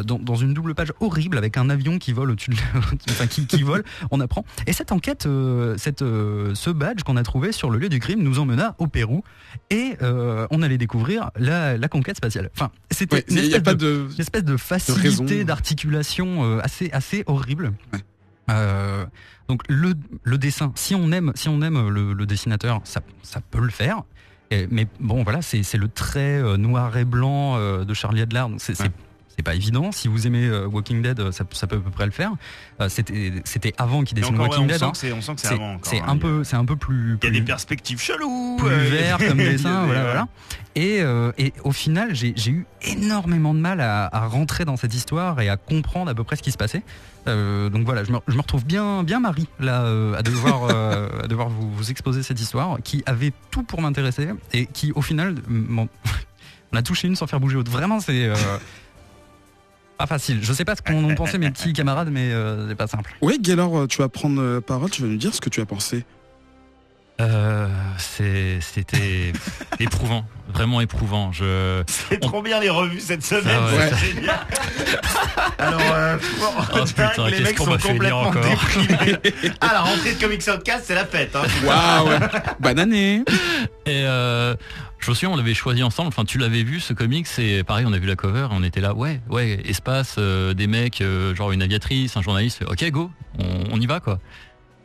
dans, dans une double page horrible avec un avion qui vole au-dessus de enfin, qui, qui vole, on apprend. Et cette enquête, euh, cette, euh, ce badge qu'on a trouvé sur le lieu du crime nous emmena au Pérou et euh, on allait découvrir la, la conquête spatiale. Enfin, c'était Ouais, une une espèce de facilité d'articulation euh, assez assez horrible. Ouais. Euh, donc le, le dessin, si on aime si on aime le, le dessinateur, ça, ça peut le faire. Et- mais bon voilà, c'est le trait euh, noir et blanc euh, de Charlie Adler. C'est- Ouais. C'est pas évident. Si vous aimez euh, Walking Dead, euh, ça, ça peut à peu près le faire. Euh, C'était avant qu'il Et dessine encore, ouais, Walking on Dead. sent hein. c'est on sent que c'est C'est avant. encore, c'est hein. un peu c'est un peu plus Il y a des perspectives cheloues. plus vert comme dessin, des- voilà, ouais. voilà. Et, euh, et au final, j'ai eu énormément de mal à, à rentrer dans cette histoire et à comprendre à peu près ce qui se passait. Euh, donc voilà, je me, je me retrouve bien, bien Marie là, euh, à devoir, à devoir vous, vous exposer cette histoire qui avait tout pour m'intéresser et qui au final, on a touché une sans faire bouger l'autre. Vraiment, c'est pas facile. Je sais pas ce qu'en ont pensé mes petits camarades, mais euh, c'est pas simple. Oui, Gaylor, euh, tu vas prendre euh, parole, tu vas nous dire ce que tu as pensé. Euh, c'est- C'était éprouvant, vraiment éprouvant. Je... C'est trop bien les revues cette semaine. Ah ouais. c'est génial. Alors, euh, Oh, c'est vrai putain, que les mecs sont complètement déprimés. Ah, la rentrée de Comics Outcast, c'est la fête. Hein. Waouh Bonne année Et euh, je me souviens, on l'avait choisi ensemble. Enfin, tu l'avais vu ce comics et pareil, on a vu la cover. On était là, ouais, ouais, espace, euh, des mecs, euh, genre une aviatrice, un journaliste. Ok, go, on, on y va quoi.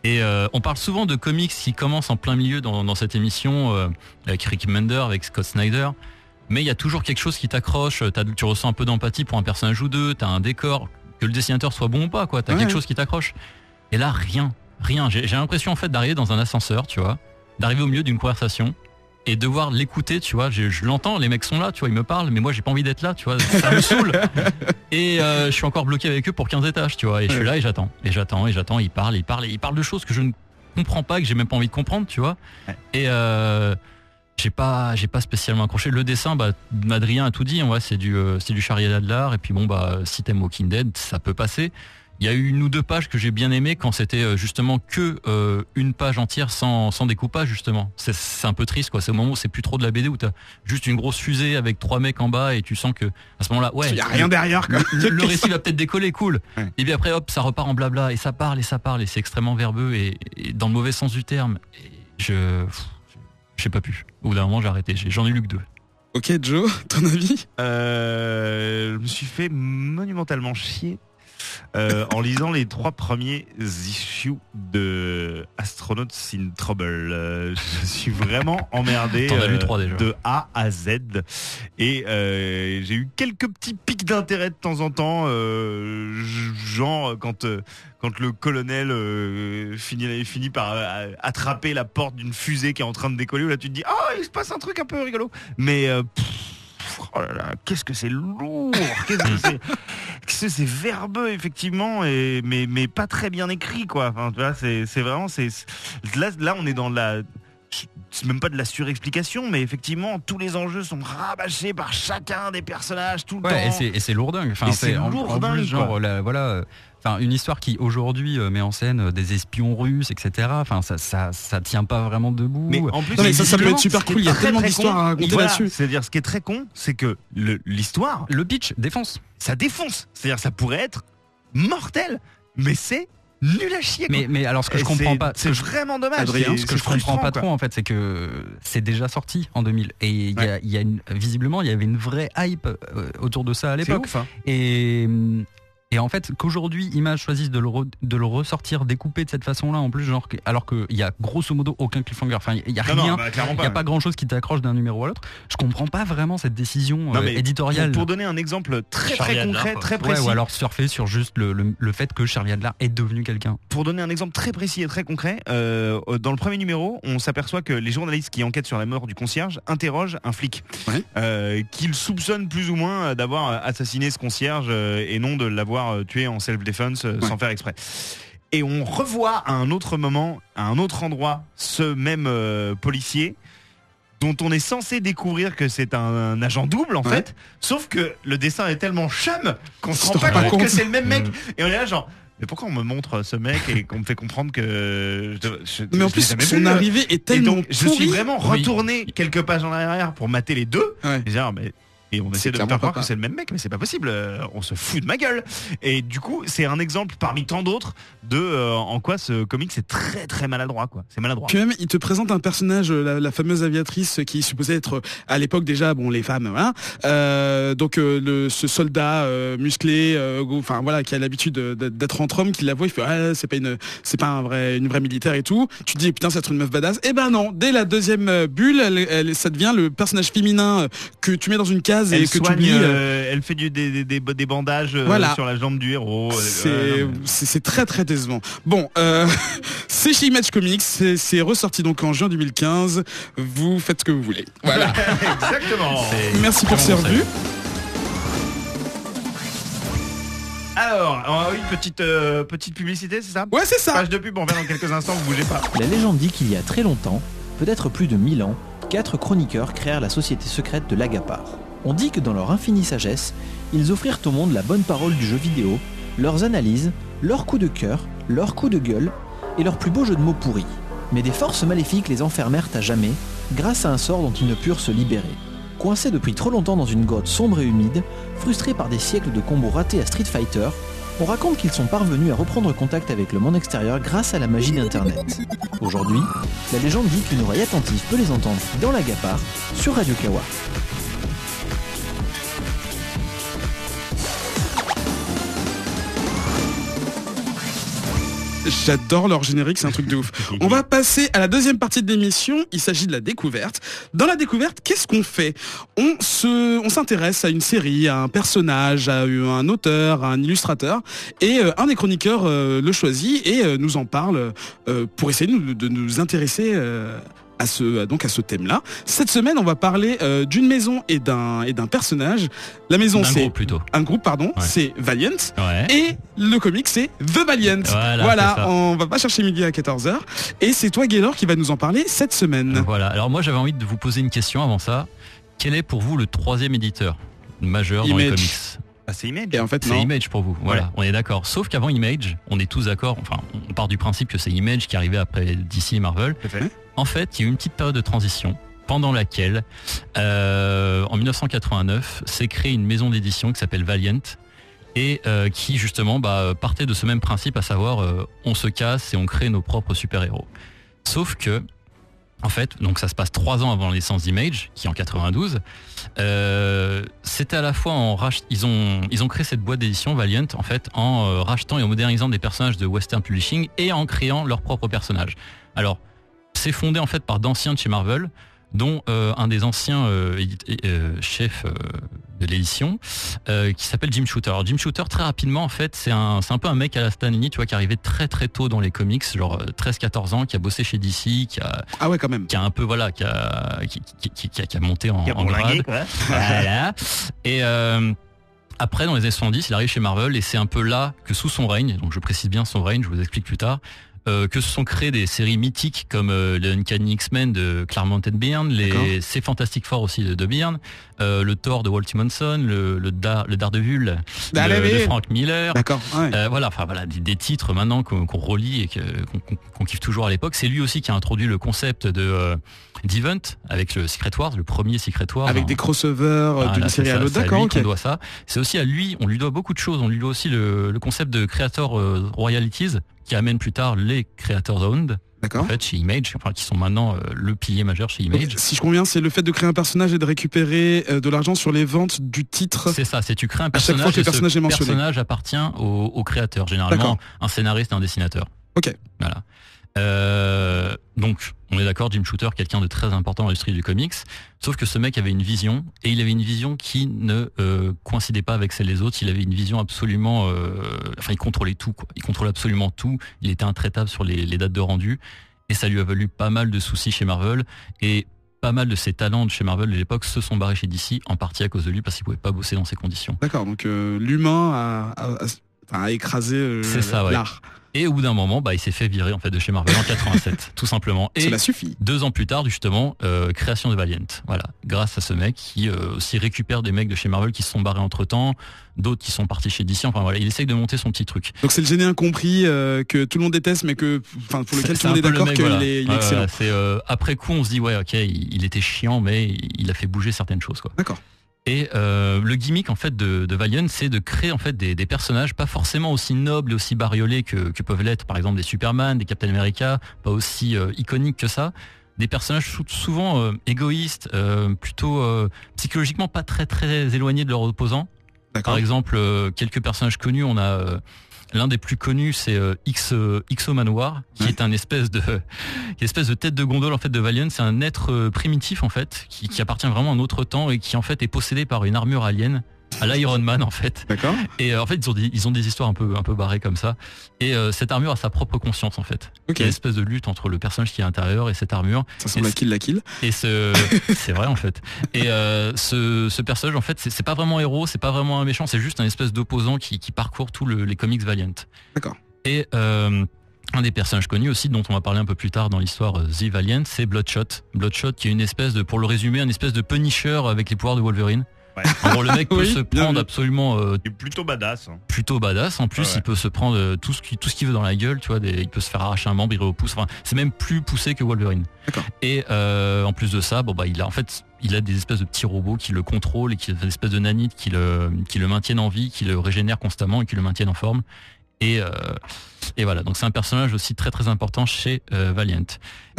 Et euh, on parle souvent de comics qui commencent en plein milieu dans, dans cette émission euh, avec Rick Mender, avec Scott Snyder. Mais il y a toujours quelque chose qui t'accroche. T'as- Tu ressens un peu d'empathie pour un personnage ou deux. T'as un décor, que le dessinateur soit bon ou pas, quoi. T'as Ouais. quelque chose qui t'accroche. Et là, rien, rien. J'ai j'ai l'impression en fait d'arriver dans un ascenseur, tu vois, d'arriver au milieu d'une conversation et devoir l'écouter, tu vois. Je, je l'entends, les mecs sont là, tu vois, ils me parlent, mais moi j'ai pas envie d'être là, tu vois. Ça me saoule. Et euh, je suis encore bloqué avec eux pour 15 étages, tu vois. Et je suis là et j'attends, et j'attends, et j'attends. Ils parlent, ils parlent, et ils parlent de choses que je ne comprends pas, que j'ai même pas envie de comprendre, tu vois. Et euh, j'ai pas, j'ai pas spécialement accroché. Le dessin, bah, Adrien a tout dit. Ouais, c'est du, euh, c'est du Charlie Adler. Et puis bon, bah, si t'aimes Walking Dead, ça peut passer. Il y a eu une ou deux pages que j'ai bien aimé quand c'était euh, justement que euh, une page entière sans, sans découpage justement. C'est, un peu triste quoi. C'est au moment où c'est plus trop de la BD où t'as juste une grosse fusée avec trois mecs en bas et tu sens que à ce moment-là, ouais, Il n'y a rien derrière, quoi. le, le récit va peut-être décoller, cool. Ouais. Et puis après, hop, ça repart en blabla et ça parle et ça parle et c'est extrêmement verbeux et, et dans le mauvais sens du terme. Et je, j'ai pas pu. Au bout d'un moment, j'ai arrêté. J'en ai lu que deux. Ok, Joe, ton avis? Euh, je me suis fait monumentalement chier euh, en lisant les trois premiers issues de Astronauts in Trouble. Euh, je suis vraiment emmerdé euh, de A à Z et j'ai eu quelques petits pics d'intérêt de temps en temps, genre quand quand le colonel euh, finit, finit par euh, attraper la porte d'une fusée qui est en train de décoller, où là tu te dis ah il se passe un truc un peu rigolo, mais euh, pff, oh là là, qu'est-ce que c'est lourd, qu'est-ce que c'est, qu'est-ce que c'est verbeux effectivement, et mais mais pas très bien écrit quoi. Enfin c'est vraiment c'est là là on est dans la c'est même pas de la surexplication, mais effectivement, tous les enjeux sont rabâchés par chacun des personnages tout le Ouais, temps. c'est- et c'est lourdingue. Enfin, c'est en- en lourdingue, plus, genre, la- voilà. Enfin, une histoire qui aujourd'hui euh, met en scène euh, des espions russes, etc. Enfin, ça, ça, ça tient pas vraiment debout. Mais en plus, Non, mais ça, ça peut être super cool. Il y a très, tellement d'histoires à raconter voilà, là-dessus. C'est-à-dire, ce qui est très con, c'est que l'histoire, Le pitch défonce. ça défonce. C'est-à-dire, ça pourrait être mortel, mais c'est nul à chier. quoi. Mais, mais alors, ce que Et je comprends c'est- pas, ce c'est vraiment dommage. Adrien, ce que je comprends pas quoi. trop en fait, c'est que c'est déjà sorti en 2000 et il y a, y a une, visiblement il y avait une vraie hype euh, autour de ça à l'époque. hein. Et, Et en fait, qu'aujourd'hui, Image choisisse de le, re- de le ressortir découpé de cette façon-là, en plus, genre, alors qu'il y a grosso modo aucun cliffhanger. Enfin, il y a rien. bah, Il n'y a pas grand chose qui t'accroche d'un numéro à l'autre. Je comprends pas vraiment cette décision Non, euh, éditoriale. Pour, pour donner un exemple très très Adler, concret, très Ouais, précis, ou alors surfer sur juste le, le- le fait que Charlie Adler est devenu quelqu'un. pour donner un exemple très précis et très concret, euh, dans le premier numéro, on s'aperçoit que les journalistes qui enquêtent sur la mort du concierge interrogent un flic Ouais. euh, qu'ils soupçonnent plus ou moins d'avoir assassiné ce concierge euh, et non de l'avoir euh, tué en self-defense euh, Ouais. sans faire exprès. Et on revoit à un autre moment, à un autre endroit, ce même euh, policier dont on est censé découvrir que c'est un, un agent double en Ouais. fait, sauf que le dessin est tellement chum qu'on se rend pas compte que c'est le même mec. Mm. Et on est là genre, mais pourquoi on me montre ce mec et qu'on me fait comprendre que je, je- Mais en je plus, son arrivée est Et tellement donc, je suis vraiment Oui. retourné quelques pages en arrière pour mater les deux. Ouais. Et, dire, mais- et on essaie de me faire croire que c'est le même mec, mais c'est pas possible. euh, On se fout de ma gueule. Et du coup, c'est un exemple parmi tant d'autres de euh, en quoi ce comic c'est très très maladroit quoi. C'est maladroit. Puis même, il te présente un personnage, euh, la, la fameuse aviatrice qui supposait être euh, à l'époque déjà, bon, les femmes, voilà. Euh, donc euh, le, ce soldat musclé, enfin voilà, qui a l'habitude de- de- d'être entre hommes, qui la voit, il fait, ah, c'est pas une, c'est pas un vrai, une vraie militaire et tout. Tu te dis, putain, c'est être une meuf badass. Eh ben non, dès la deuxième bulle, elle, elle- ça devient le personnage féminin que tu mets dans une case et Elle que tu oublies. euh, euh, elle fait du, des, des, des, des bandages euh, Voilà. sur la jambe du héros. C'est très très décevant. Bon, euh, c'est chez Image Comics, c'est ressorti donc en juin 2015. Vous faites ce que vous voulez. Voilà. Exactement. Merci pour ces revues. Alors, une petite euh, petite publicité, c'est ça? Ouais, c'est ça. Page de pub, on revient dans quelques instants, vous bougez pas. La légende dit qu'il y a très longtemps, peut-être plus de 1000 ans, quatre chroniqueurs créèrent la société secrète de l'Agapar. On dit que dans leur infinie sagesse, ils offrirent au monde la bonne parole du jeu vidéo, leurs analyses, leurs coups de cœur, leurs coups de gueule et leurs plus beaux jeux de mots pourris. Mais des forces maléfiques les enfermèrent à jamais grâce à un sort dont ils ne purent se libérer. Coincés depuis trop longtemps dans une grotte sombre et humide, frustrés par des siècles de combos ratés à Street Fighter, on raconte qu'ils sont parvenus à reprendre contact avec le monde extérieur grâce à la magie d'Internet. Aujourd'hui, la légende dit qu'une oreille attentive peut les entendre dans la Gapar sur Radio Kawa. J'adore leur générique, c'est un truc de ouf. On va passer à la deuxième partie de l'émission. Il s'agit de la découverte. Dans la découverte, qu'est-ce qu'on fait? On se, on s'intéresse à une série, à un personnage, à un auteur, à un illustrateur, et euh, un des chroniqueurs euh, le choisit et euh, nous en parle pour essayer de nous intéresser. Euh, à ce, donc à ce thème-là. Cette semaine, on va parler euh, d'une maison et d'un et d'un personnage. La maison, c'est groupe, plutôt. un groupe, pardon, Ouais. c'est Valiant. Ouais. Et le comic, c'est The Valiant. Voilà, on va pas chercher midi à 14h. Et c'est toi, Gaylor, qui va nous en parler cette semaine. Voilà. Alors moi j'avais envie de vous poser une question avant ça. Quel est pour vous le troisième éditeur majeur dans les comics? Ah, c'est Image. Et en fait, C'est. Image pour vous. Voilà, on est d'accord. Sauf qu'avant Image, on est tous d'accord. Enfin, on part du principe que c'est Image qui arrivait après DC et Marvel. En fait, il y a eu une petite période de transition pendant laquelle, euh, en 1989, s'est créée une maison d'édition qui s'appelle Valiant et euh, qui justement bah, partait de ce même principe, à savoir euh, on se casse et on crée nos propres super-héros. Sauf que, en fait, donc ça se passe trois ans avant la naissance d'Image, qui est en 92. Euh, C'était à la fois en rach- ils ont ils ont créé cette boîte d'édition Valiant en fait en rachetant et en modernisant des personnages de Western Publishing et en créant leurs propres personnages. Alors c'est fondé en fait par d'anciens de chez Marvel, dont euh, un des anciens euh, euh, chefs euh, de l'édition, euh, qui s'appelle Jim Shooter. Alors, Jim Shooter, très rapidement, en fait, c'est un, c'est un peu un mec à la Stan Lee, tu vois, qui arrivait très très tôt dans les comics, genre euh, 13-14 ans, qui a bossé chez DC, qui a, Ah ouais, quand même. qui a un peu, voilà, qui a, qui, qui, qui- qui a, monté en, Qui a en grade. quoi. Voilà. Et euh, après, dans les années 70, il arrive chez Marvel et c'est un peu là que sous son règne, donc je précise bien son règne, je vous explique plus tard, euh, que se sont créées des séries mythiques comme euh, le Uncanny X-Men de Claremont and Byrne, les C'est Fantastic Four aussi de, de Byrne, euh, le Thor de Walt Simonson, le, le, Dar, le Daredevil de, Daredevil. de Frank Miller. D'accord. ouais. Euh, voilà, enfin voilà, des, des titres maintenant qu'on relit et qu'on kiffe toujours à l'époque. C'est lui aussi qui a introduit le concept de, euh, d'Event avec le Secret Wars, le premier Secret Wars. Avec des crossovers Voilà, d'une série à l'autre. D'accord, lui ok. qu'on doit ça. C'est aussi à lui, on lui doit beaucoup de choses. On lui doit aussi le, le concept de Creator euh, Royalties qui amène plus tard les Creators Owned, en fait, chez Image, enfin, qui sont maintenant euh, le pilier majeur chez Donc, Image. si je conviens, c'est le fait de créer un personnage et de récupérer euh, de l'argent sur les ventes du titre. C'est ça, c'est tu crées un À chaque fois personnage que le et personnage est mentionné. personnage appartient au, au créateur, généralement un scénariste et un dessinateur. Ok. Voilà. Euh, donc, on est d'accord, Jim Shooter, quelqu'un de très important dans l'industrie du comics. Sauf que ce mec avait une vision, et il avait une vision qui ne euh, coïncidait pas avec celle des autres. Il avait une vision absolument, euh, enfin, il contrôlait tout. Quoi. Il contrôlait absolument tout. Il était intraitable sur les, les dates de rendu, et ça lui a valu pas mal de soucis chez Marvel. Et pas mal de ses talents de chez Marvel de l'époque se sont barrés chez DC, en partie à cause de lui, parce qu'il pouvait pas bosser dans ces conditions. D'accord, donc euh, l'humain a, a- a- écrasé ouais. Et au bout d'un moment, bah, il s'est fait virer en fait de chez Marvel en 87, tout simplement. Et Cela suffit. deux ans plus tard, justement, euh, création de Valiant. Voilà, grâce à ce mec qui euh, aussi récupère des mecs de chez Marvel qui se sont barrés entre temps, d'autres qui sont partis chez DC. Enfin voilà, il essaye de monter son petit truc. Donc c'est le génie incompris euh, que tout le monde déteste, mais que, enfin, pour lequel tout le monde est d'accord qu'il voilà. est, il est excellent. c'est euh, après coup, on se dit ouais, ok, il, il était chiant, mais il a fait bouger certaines choses, quoi. D'accord. Et euh, le gimmick en fait de, de Valiant, c'est de créer en fait des, des personnages pas forcément aussi nobles et aussi bariolés que, que peuvent l'être, par exemple des Superman, des Captain America, pas aussi euh, iconiques que ça. Des personnages sou- souvent euh, égoïstes, euh, plutôt euh, psychologiquement pas très très éloignés de leurs opposants. Par exemple, euh, quelques personnages connus, on a euh, l'un des plus connus, c'est euh, X euh, Xo Manoir, qui est un espèce de qui est une espèce de tête de gondole en fait de Valiant. C'est un être euh, primitif en fait, qui, qui appartient vraiment à un autre temps et qui en fait est possédé par une armure alien à l'Iron Man en fait. D'accord. Et euh, en fait, ils ont des, ils ont des histoires un peu un peu barrées comme ça. Et euh, cette armure a sa propre conscience en fait. Ok. Il y a une espèce de lutte entre le personnage qui est à l'intérieur et cette armure. Ça semble Et à kill la kill. Et ce, c'est vrai en fait. Et euh, ce, ce personnage en fait, c'est c'est pas vraiment un héros, c'est pas vraiment un méchant, c'est juste un espèce d'opposant qui, qui parcourt tous le- les comics Valiant. D'accord. Et un des personnages connus aussi, dont on va parler un peu plus tard dans l'histoire The Valiant, c'est Bloodshot. Bloodshot qui est une espèce de, pour le résumer, une espèce de Punisher avec les pouvoirs de Wolverine. Ouais. Gros, le mec peut Oui, se prendre absolument euh, Il est plutôt badass. hein. plutôt badass. En plus, ouais. il peut se prendre euh, tout ce qui tout ce qu'il veut dans la gueule, tu vois. Des, il peut se faire arracher un membre, il au pouce. Enfin, c'est même plus poussé que Wolverine. D'accord. Et euh, en plus de ça, bon bah, il a en fait, il a des espèces de petits robots qui le contrôlent et qui des espèces de nanites qui le qui le maintiennent en vie, qui le régénèrent constamment et qui le maintiennent en forme. Et euh, et voilà. Donc c'est un personnage aussi très très important chez euh, Valiant.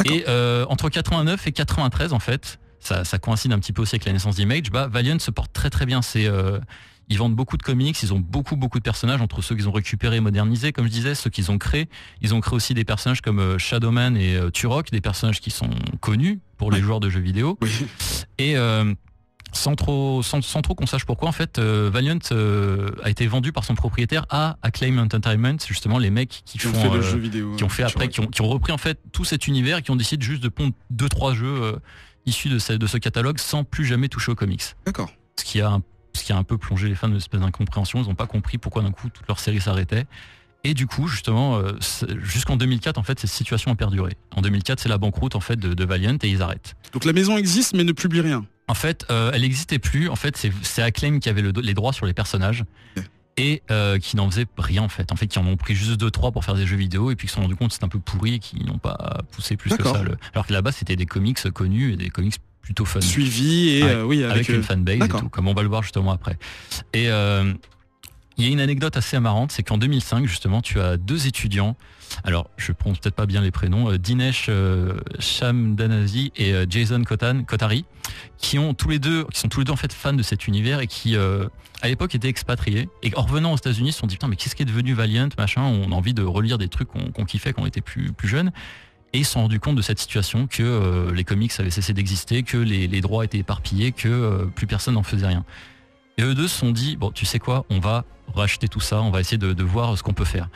Et euh, entre 89 et 93 en fait. Ça, ça coïncide un petit peu aussi avec la naissance d'Image. Bah, Valiant se porte très très bien. C'est euh, ils vendent beaucoup de comics, ils ont beaucoup beaucoup de personnages entre ceux qu'ils ont récupérés et modernisés, comme je disais, ceux qu'ils ont créés. Ils ont créé aussi des personnages comme euh, Shadowman et euh, Turok, des personnages qui sont connus pour les joueurs de jeux vidéo. Oui. Et euh, sans trop, sans, sans trop qu'on sache pourquoi, en fait, euh, Valiant euh, a été vendu par son propriétaire à Acclaim Entertainment, justement les mecs qui, Qui ont font, fait le jeu vidéo. qui ont fait après, qui ont, qui ont repris en fait tout cet univers et qui ont décidé juste de pondre deux trois jeux issus de ce, de ce catalogue sans plus jamais toucher aux comics D'accord. ce qui a un, ce qui a un peu plongé les fans de espèce d'incompréhension. Ils n'ont pas compris pourquoi d'un coup toute leur série s'arrêtait. Et du coup, justement, euh, jusqu'en 2004, en fait, cette situation a perduré. En 2004, c'est la banqueroute en fait de, de Valiant et ils arrêtent. Donc la maison existe mais ne publie rien. En fait, euh, elle n'existait plus. En fait, c'est Acclaim qui avait le les droits sur les personnages. Et euh, qui n'en faisait rien en fait. En fait, qui en ont pris juste deux trois pour faire des jeux vidéo et puis qui se sont rendus compte que c'était un peu pourri et qui n'ont pas poussé plus que ça. le- Alors que là-bas, c'était des comics connus et des comics plutôt fun Suivi et Ouais. euh, oui avec, avec, une euh, fanbase et tout, comme on va le voir justement après. Et euh, il y a une anecdote assez marrante, c'est qu'en 2005 justement, tu as deux étudiants. Alors, je prononce peut-être pas bien les prénoms, euh, Dinesh euh, Shamdanazi et euh, Jason Kotari, qui ont tous les deux, qui sont tous les deux en fait fans de cet univers et qui à l'époque étaient expatriés et en revenant aux États-Unis se sont dit putain mais qu'est-ce qui est devenu Valiant machin, on a envie de relire des trucs qu'on kiffait quand on était plus plus jeunes. Et ils se sont rendus compte de cette situation que les comics avaient cessé d'exister, que les, droits étaient éparpillés, que plus personne n'en faisait rien. Et eux deux se sont dit, bon, tu sais quoi, on va racheter tout ça, on va essayer de, de voir ce qu'on peut faire.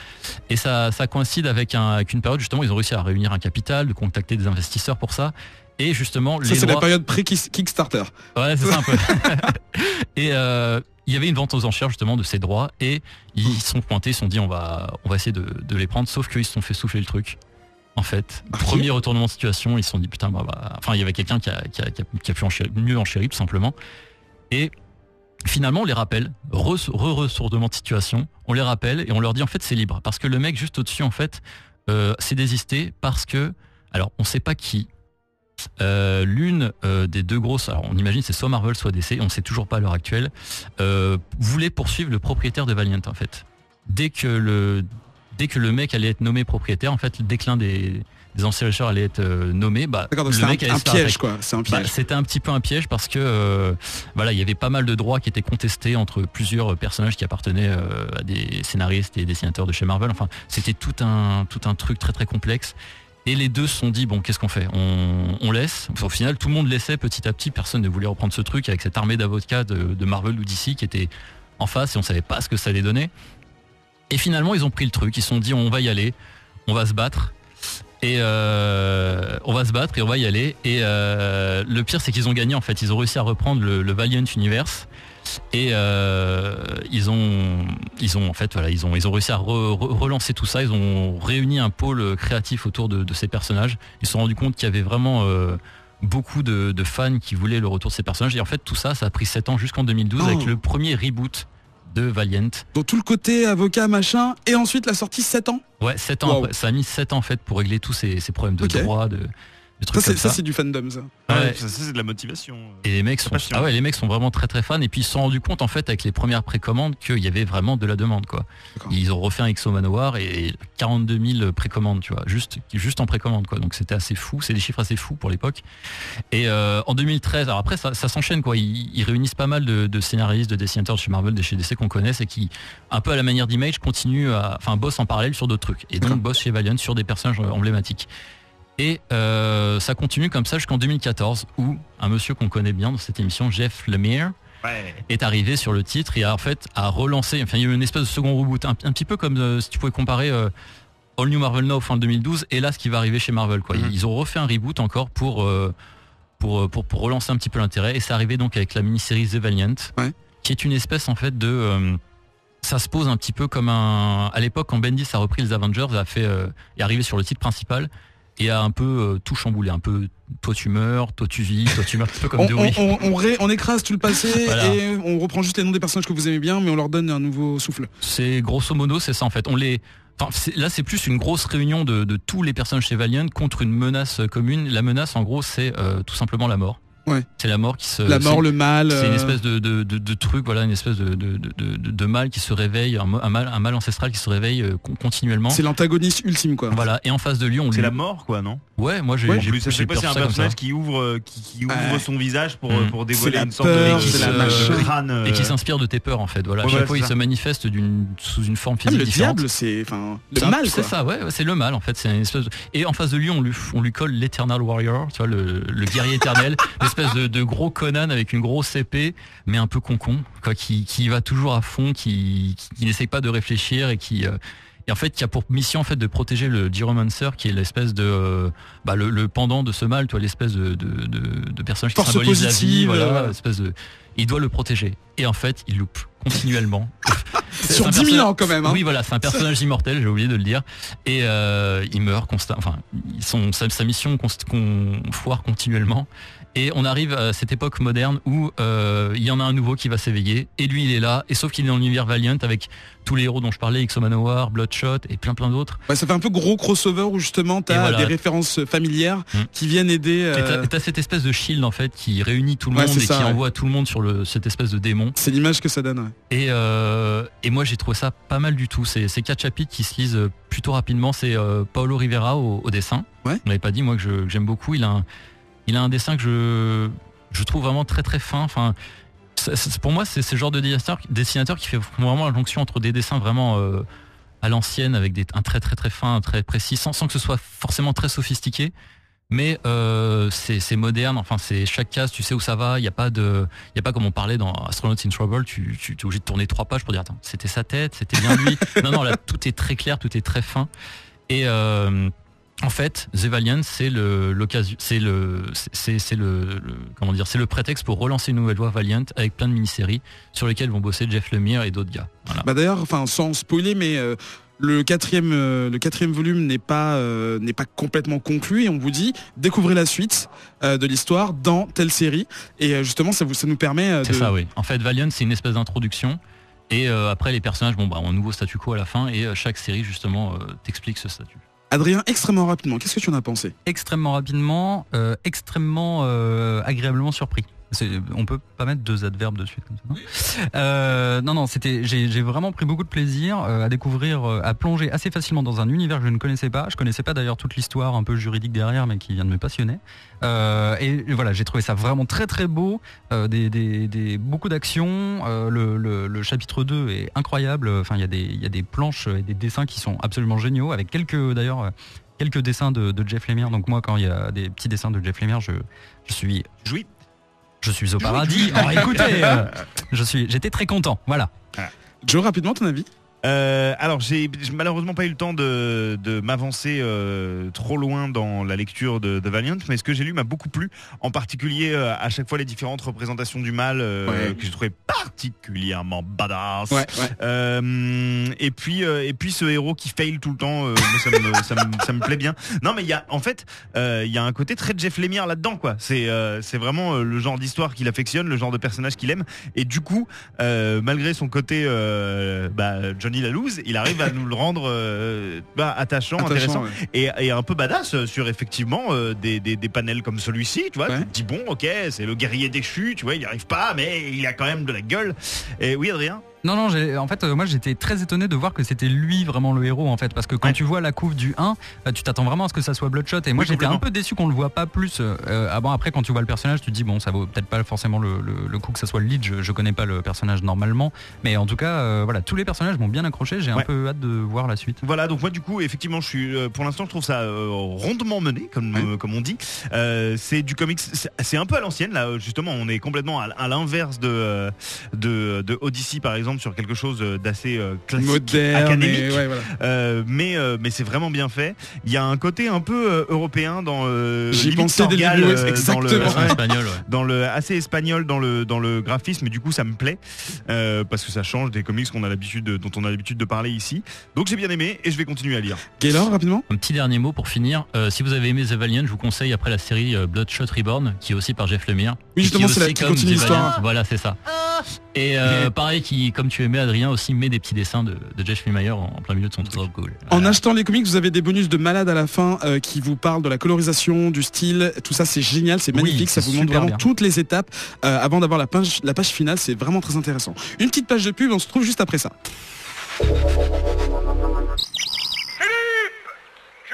Et ça, ça coïncide avec, un, avec une période, justement, ils ont réussi à réunir un capital, de contacter des investisseurs pour ça. Et justement, Ça les c'est la période pré-Kickstarter. Ouais, c'est ça un peu. et euh, il y avait une vente aux enchères justement de ces droits et ils se sont pointés, ils se sont dit on va, on va essayer de, de les prendre, sauf qu'ils se sont fait souffler le truc. En fait, Ah, premier retournement de situation, ils se sont dit putain, bah, bah, enfin il y avait quelqu'un qui a, qui a, qui a, qui a pu mieux enchérir tout simplement. Et finalement on les rappelle, re- re-retournement de situation, on les rappelle et on leur dit en fait c'est libre. Parce que le mec juste au-dessus en fait euh, s'est désisté parce que alors on sait pas qui. Euh, l'une euh, des deux grosses, alors on imagine c'est soit Marvel soit DC, on ne sait toujours pas à l'heure actuelle, voulait poursuivre le propriétaire de Valiant en fait. Dès que le dès que le mec allait être nommé propriétaire, en fait le déclin des, des enchérisseurs allait être euh, nommé, bah D'accord, donc le mec un, allait un se faire piège attaquer. quoi. C'est un Bah, piège. C'était un petit peu un piège parce que euh, voilà, il y avait pas mal de droits qui étaient contestés entre plusieurs personnages qui appartenaient euh, à des scénaristes et dessinateurs de chez Marvel. Enfin, c'était tout un tout un truc très très complexe. Et les deux se sont dit bon, qu'est-ce qu'on fait? On, on laisse. Au final, tout le monde laissait petit à petit. Personne ne voulait reprendre ce truc avec cette armée d'avocats de, de Marvel ou DC qui était en face et on savait pas ce que ça allait donner. Et finalement, ils ont pris le truc. Ils se sont dit on va y aller, on va se battre. Et euh, on va se battre et on va y aller. Et euh, le pire, c'est qu'ils ont gagné en fait. Ils ont réussi à reprendre le, le Valiant Universe. Et euh, ils ont, ils ont en fait, voilà, ils ont, ils ont réussi à re- re- relancer tout ça. Ils ont réuni un pôle créatif autour de, de ces personnages. Ils se sont rendus compte qu'il y avait vraiment euh, beaucoup de, de fans qui voulaient le retour de ces personnages. Et en fait, tout ça, ça a pris 7 ans jusqu'en 2012 Oh. avec le premier reboot de Valiant. Donc tout le côté avocat machin et ensuite la sortie 7 ans. Ouais, 7 ans. Wow. après. Ça a mis 7 ans en fait pour régler tous ces, ces problèmes de droit, de Ça c'est comme ça ça. c'est du fandom ça. Ouais, Ouais. ça, ça, c'est de la motivation. Et les mecs sont, ah ouais, les mecs sont vraiment très très fans. Et puis ils se sont rendus compte en fait avec les premières précommandes qu'il y avait vraiment de la demande quoi. D'accord. Ils ont refait un XO Manoir et 42 000 précommandes, tu vois, juste juste en précommande quoi. Donc c'était assez fou, c'est des chiffres assez fous pour l'époque. Et euh, en 2013, alors après ça, ça s'enchaîne quoi. Ils, ils réunissent pas mal de, de scénaristes, de dessinateurs de chez Marvel, de chez DC qu'on connaisse et qui, un peu à la manière d'Image, continuent à, enfin bossent en parallèle sur d'autres trucs. Et donc bossent chez Valiant sur des personnages emblématiques. Et euh, ça continue comme ça jusqu'en 2014 où un monsieur qu'on connaît bien dans cette émission, Jeff Lemire, Ouais. est arrivé sur le titre et a en fait a relancé, enfin il y a eu une espèce de second reboot, un, un petit peu comme euh, si tu pouvais comparer euh, All New Marvel Now fin 2012 et là ce qui va arriver chez Marvel quoi. Mhm. Ils ont refait un reboot encore pour, pour, pour, pour relancer un petit peu l'intérêt et c'est arrivé donc avec la mini-série The Valiant Ouais. qui est une espèce en fait de... ça se pose un petit peu comme un... À l'époque quand Bendis a repris les Avengers, a fait, euh, est arrivé sur le titre principal et a un peu euh, tout chamboulé, un peu toi tu meurs, toi tu vis, toi tu meurs, un petit peu comme On, on, Wii. on- on ré- on écrase tout le passé Voilà. et on reprend juste les noms des personnages que vous aimez bien mais on leur donne un nouveau souffle. C'est grosso modo, c'est ça en fait. On les, enfin, là c'est plus une grosse réunion de, de tous les personnages chez Valiant contre une menace commune. La menace en gros c'est euh, tout simplement la mort. Ouais. C'est la mort qui se. la mort, le mal. C'est une euh, espèce de, de, de, de truc, voilà, une espèce de, de, de, de, de mal qui se réveille, un, mal, un mal ancestral qui se réveille euh, con- continuellement. C'est l'antagoniste ultime quoi. Voilà. Et en face de lui, on C'est lui. la mort, quoi, non? Ouais, moi j'ai. Ouais. Plus, j'ai chaque fois, c'est un personnage qui ouvre, euh, qui, qui ouvre son visage pour, Mm. euh, pour dévoiler une sorte peur, de, c'est la de machin. crâne. Et qui euh, s'inspire de tes peurs en fait. Voilà. Ouais, à chaque ouais, fois, il ça. se manifeste d'une sous une forme Ah, physique mais le différente. diable c'est enfin le mal C'est ça, ouais, ouais, c'est le mal en fait. C'est une espèce de- Et en face de lui, on lui, on lui colle l'Eternal Warrior, tu vois, le, le guerrier éternel, l'espèce de, de gros Conan avec une grosse épée, mais un peu concon, quoi, qui, qui va toujours à fond, qui, qui, qui n'essaye pas de réfléchir et qui, euh, et en fait, qui a pour mission en fait de protéger le Gyromancer, qui est l'espèce de, euh, bah, le, le pendant de ce mal, tu vois, l'espèce de, de, de, de personnage qui symbolise la vie, voilà, euh. espèce de, il doit le protéger. Et en fait, il loupe continuellement. Sur un 10 000 personnage- ans quand même. hein. oui, voilà, c'est un personnage immortel, j'ai oublié de le dire. Et euh, il meurt constamment. Enfin, sont- sa, sa mission qu'on foire continuellement. Et on arrive à cette époque moderne où euh, il y en a un nouveau qui va s'éveiller. Et lui, il est là. Et sauf qu'il est dans l'univers Valiant avec tous les héros dont je parlais, Exo Manowar, Bloodshot et plein plein d'autres. Ouais, ça fait un peu gros crossover où justement t'as Et voilà. des références familières Mm. qui viennent aider. Et t'as- euh, t'as cette espèce de shield en fait qui réunit tout le Ouais, monde et ça, qui ouais. envoie tout le monde sur le, cette espèce de démon. C'est l'image que ça donne. ouais. Et, euh, et moi j'ai trouvé ça pas mal du tout. C'est c'est quatre chapitres qui se lisent plutôt rapidement. C'est euh, Paolo Rivera au, au dessin. On l'avait pas dit moi que j'aime beaucoup. Il a un, il a un dessin que je, je trouve vraiment très très fin. Enfin, pour moi c'est le genre de dessinateur, dessinateur qui fait vraiment la jonction entre des dessins vraiment euh, à l'ancienne avec des, un trait très très fin, un trait précis, sans, sans que ce soit forcément très sophistiqué. Mais euh, c'est moderne, enfin c'est chaque case, tu sais où ça va, il n'y a pas de, y a pas comme on parlait dans Astronauts in Trouble, tu, tu es obligé de tourner trois pages pour dire attends, c'était sa tête, c'était bien lui. non non là tout est très clair, tout est très fin. Et euh, en fait, The Valiant, c'est le l'occasion, c'est le, c'est c'est le, le- comment dire, c'est le prétexte pour relancer une nouvelle voie Valiant avec plein de mini-séries sur lesquelles vont bosser Jeff Lemire et d'autres gars. Voilà. Bah d'ailleurs, enfin sans spoiler, mais euh, le quatrième, euh, le quatrième volume n'est pas euh, n'est pas complètement conclu et on vous dit découvrez la suite de l'histoire dans telle série et justement ça vous ça nous permet de C'est ça, oui. En fait, Valiant, c'est une espèce d'introduction. Et après, les personnages, bon, bah, ont un nouveau statu quo à la fin. Et chaque série, justement, t'explique ce statut. Adrien, extrêmement rapidement, qu'est-ce que tu en as pensé? Extrêmement rapidement, euh, extrêmement euh, agréablement surpris. On peut pas mettre deux adverbes de suite comme ça. Non, Euh, non, non, c'était. J'ai vraiment pris beaucoup de plaisir euh, à découvrir, euh, à plonger assez facilement dans un univers que je ne connaissais pas. Je connaissais pas d'ailleurs toute l'histoire un peu juridique derrière, mais qui vient de me passionner. Et voilà, j'ai trouvé ça vraiment très très beau. Des, des, beaucoup d'action. Euh, le, chapitre 2 est incroyable. Enfin, il y a des planches et des dessins qui sont absolument géniaux, avec quelques d'ailleurs. Quelques dessins de, Jeff Lemire. Donc moi, quand il y a des petits dessins de Jeff Lemire, je, je suis Jouis. Je suis au paradis. Oh, écoutez, euh, je suis, j'étais très content. Voilà. Joe, rapidement, ton avis? Euh, alors j'ai malheureusement pas eu le temps de, de m'avancer euh, trop loin dans la lecture de, de Valiant, mais ce que j'ai lu m'a beaucoup plu, en particulier euh, à chaque fois les différentes représentations du mal euh, Ouais. que j'ai trouvé particulièrement badass. Ouais, ouais. Euh, et puis euh, et puis ce héros qui fail tout le temps, euh, moi, ça, me, ça, me, ça me plaît bien. Non mais il y a en fait euh, il y a un côté très Jeff Lemire là-dedans quoi. C'est euh, c'est vraiment le genre d'histoire qu'il affectionne, le genre de personnage qu'il aime. Et du coup euh, malgré son côté euh, bah, Johnny Lalouse, il arrive à nous le rendre euh, bah, attachant, Attachant, intéressant ouais. et, et un peu badass sur effectivement euh, des, des, des panels comme celui-ci. Tu vois, Ouais. tu te dis bon ok c'est le guerrier déchu, tu vois il n'y arrive pas mais il a quand même de la gueule. Et oui Adrien? Non, non, j'ai- en fait, euh, moi j'étais très étonné de voir que c'était lui vraiment le héros en fait, parce que quand Ouais. tu vois la couve du 1, euh, tu t'attends vraiment à ce que ça soit Bloodshot. Et moi Oui, j'étais un peu déçu qu'on le voit pas plus. Euh, avant, après, quand tu vois le personnage, tu te dis bon, ça vaut peut-être pas forcément le, le- le coup que ça soit le lead. Je, je connais pas le personnage normalement, mais en tout cas, voilà, tous les personnages m'ont bien accroché. J'ai un peu hâte de voir la suite. Voilà, donc moi du coup, effectivement, je suis, pour l'instant, je trouve ça rondement mené, comme comme on dit. C'est du comics, c'est un peu à l'ancienne là. Justement, on est complètement à, à l'inverse de, de de Odyssey par exemple sur quelque chose d'assez euh, classique, Moderne, académique. ouais, voilà. Euh, mais euh, mais c'est vraiment bien fait. Il y a un côté un peu euh, européen dans. Euh, J'y limite pensais dès le euh, ouais, dans le- exactement. Ouais. dans le assez espagnol dans le dans le graphisme et du coup ça me plaît euh, parce que ça change des comics qu'on a l'habitude de- dont on a l'habitude de parler ici donc j'ai bien aimé et je vais continuer à lire Gaylor, rapidement? Un petit dernier mot pour finir. Euh, si vous avez aimé The Valiant, je vous conseille après la série euh, Bloodshot Reborn, qui est aussi par Jeff Lemire. Oui, justement, c'est la- qui continue l'histoire. Voilà, c'est ça. Et euh, pareil, qui, comme tu aimais Adrien, aussi met des petits dessins de, de Jeff Lemire en, en plein milieu de son truc. cool. En achetant les comics, vous avez des bonus de malade à la fin euh, qui vous parlent de la colorisation, du style, tout ça c'est génial, c'est Oui, magnifique, ça vous montre vraiment bien. toutes les étapes euh, avant d'avoir la page, la page finale, c'est vraiment très intéressant. Une petite page de pub, on se trouve juste après ça. Je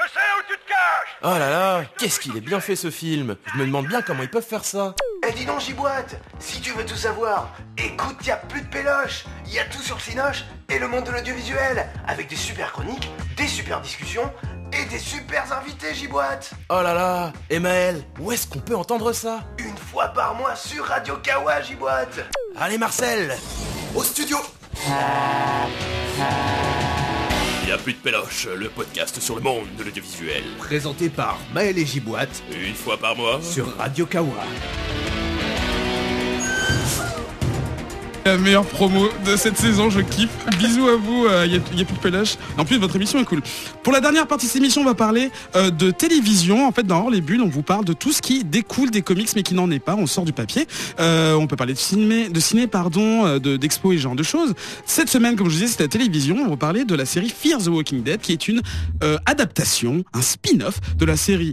sais où tu te caches Oh là là, qu'est-ce qu'il est bien fait ce film Je me demande bien comment ils peuvent faire ça. Eh dis donc Giboite, si tu veux tout savoir, écoute, y a plus de péloche, y a tout sur Cinoche et le monde de l'audiovisuel, avec des super chroniques, des super discussions et des super invités Giboite. Oh là là, et Maël, où est-ce qu'on peut entendre ça? Une fois par mois sur Radio Kawa Giboite. Allez Marcel, au studio Il n'y a plus de péloche, le podcast sur le monde de l'audiovisuel. Présenté par Maël et Giboite Une fois par mois. sur Radio Kawa. La meilleure promo de cette saison, je kiffe. Bisous à vous, il y, a, plus de peluche. En plus, votre émission est cool. Pour la dernière partie de cette émission, on va parler euh, de télévision. En fait, dans Hors les Bulles, on vous parle de tout ce qui découle des comics, mais qui n'en est pas. On sort du papier. Euh, on peut parler de ciné, de ciné pardon, euh, de- d'expo et ce genre de choses. Cette semaine, comme je disais, c'était la télévision. On va parler de la série Fear the Walking Dead, qui est une adaptation, un spin-off de la série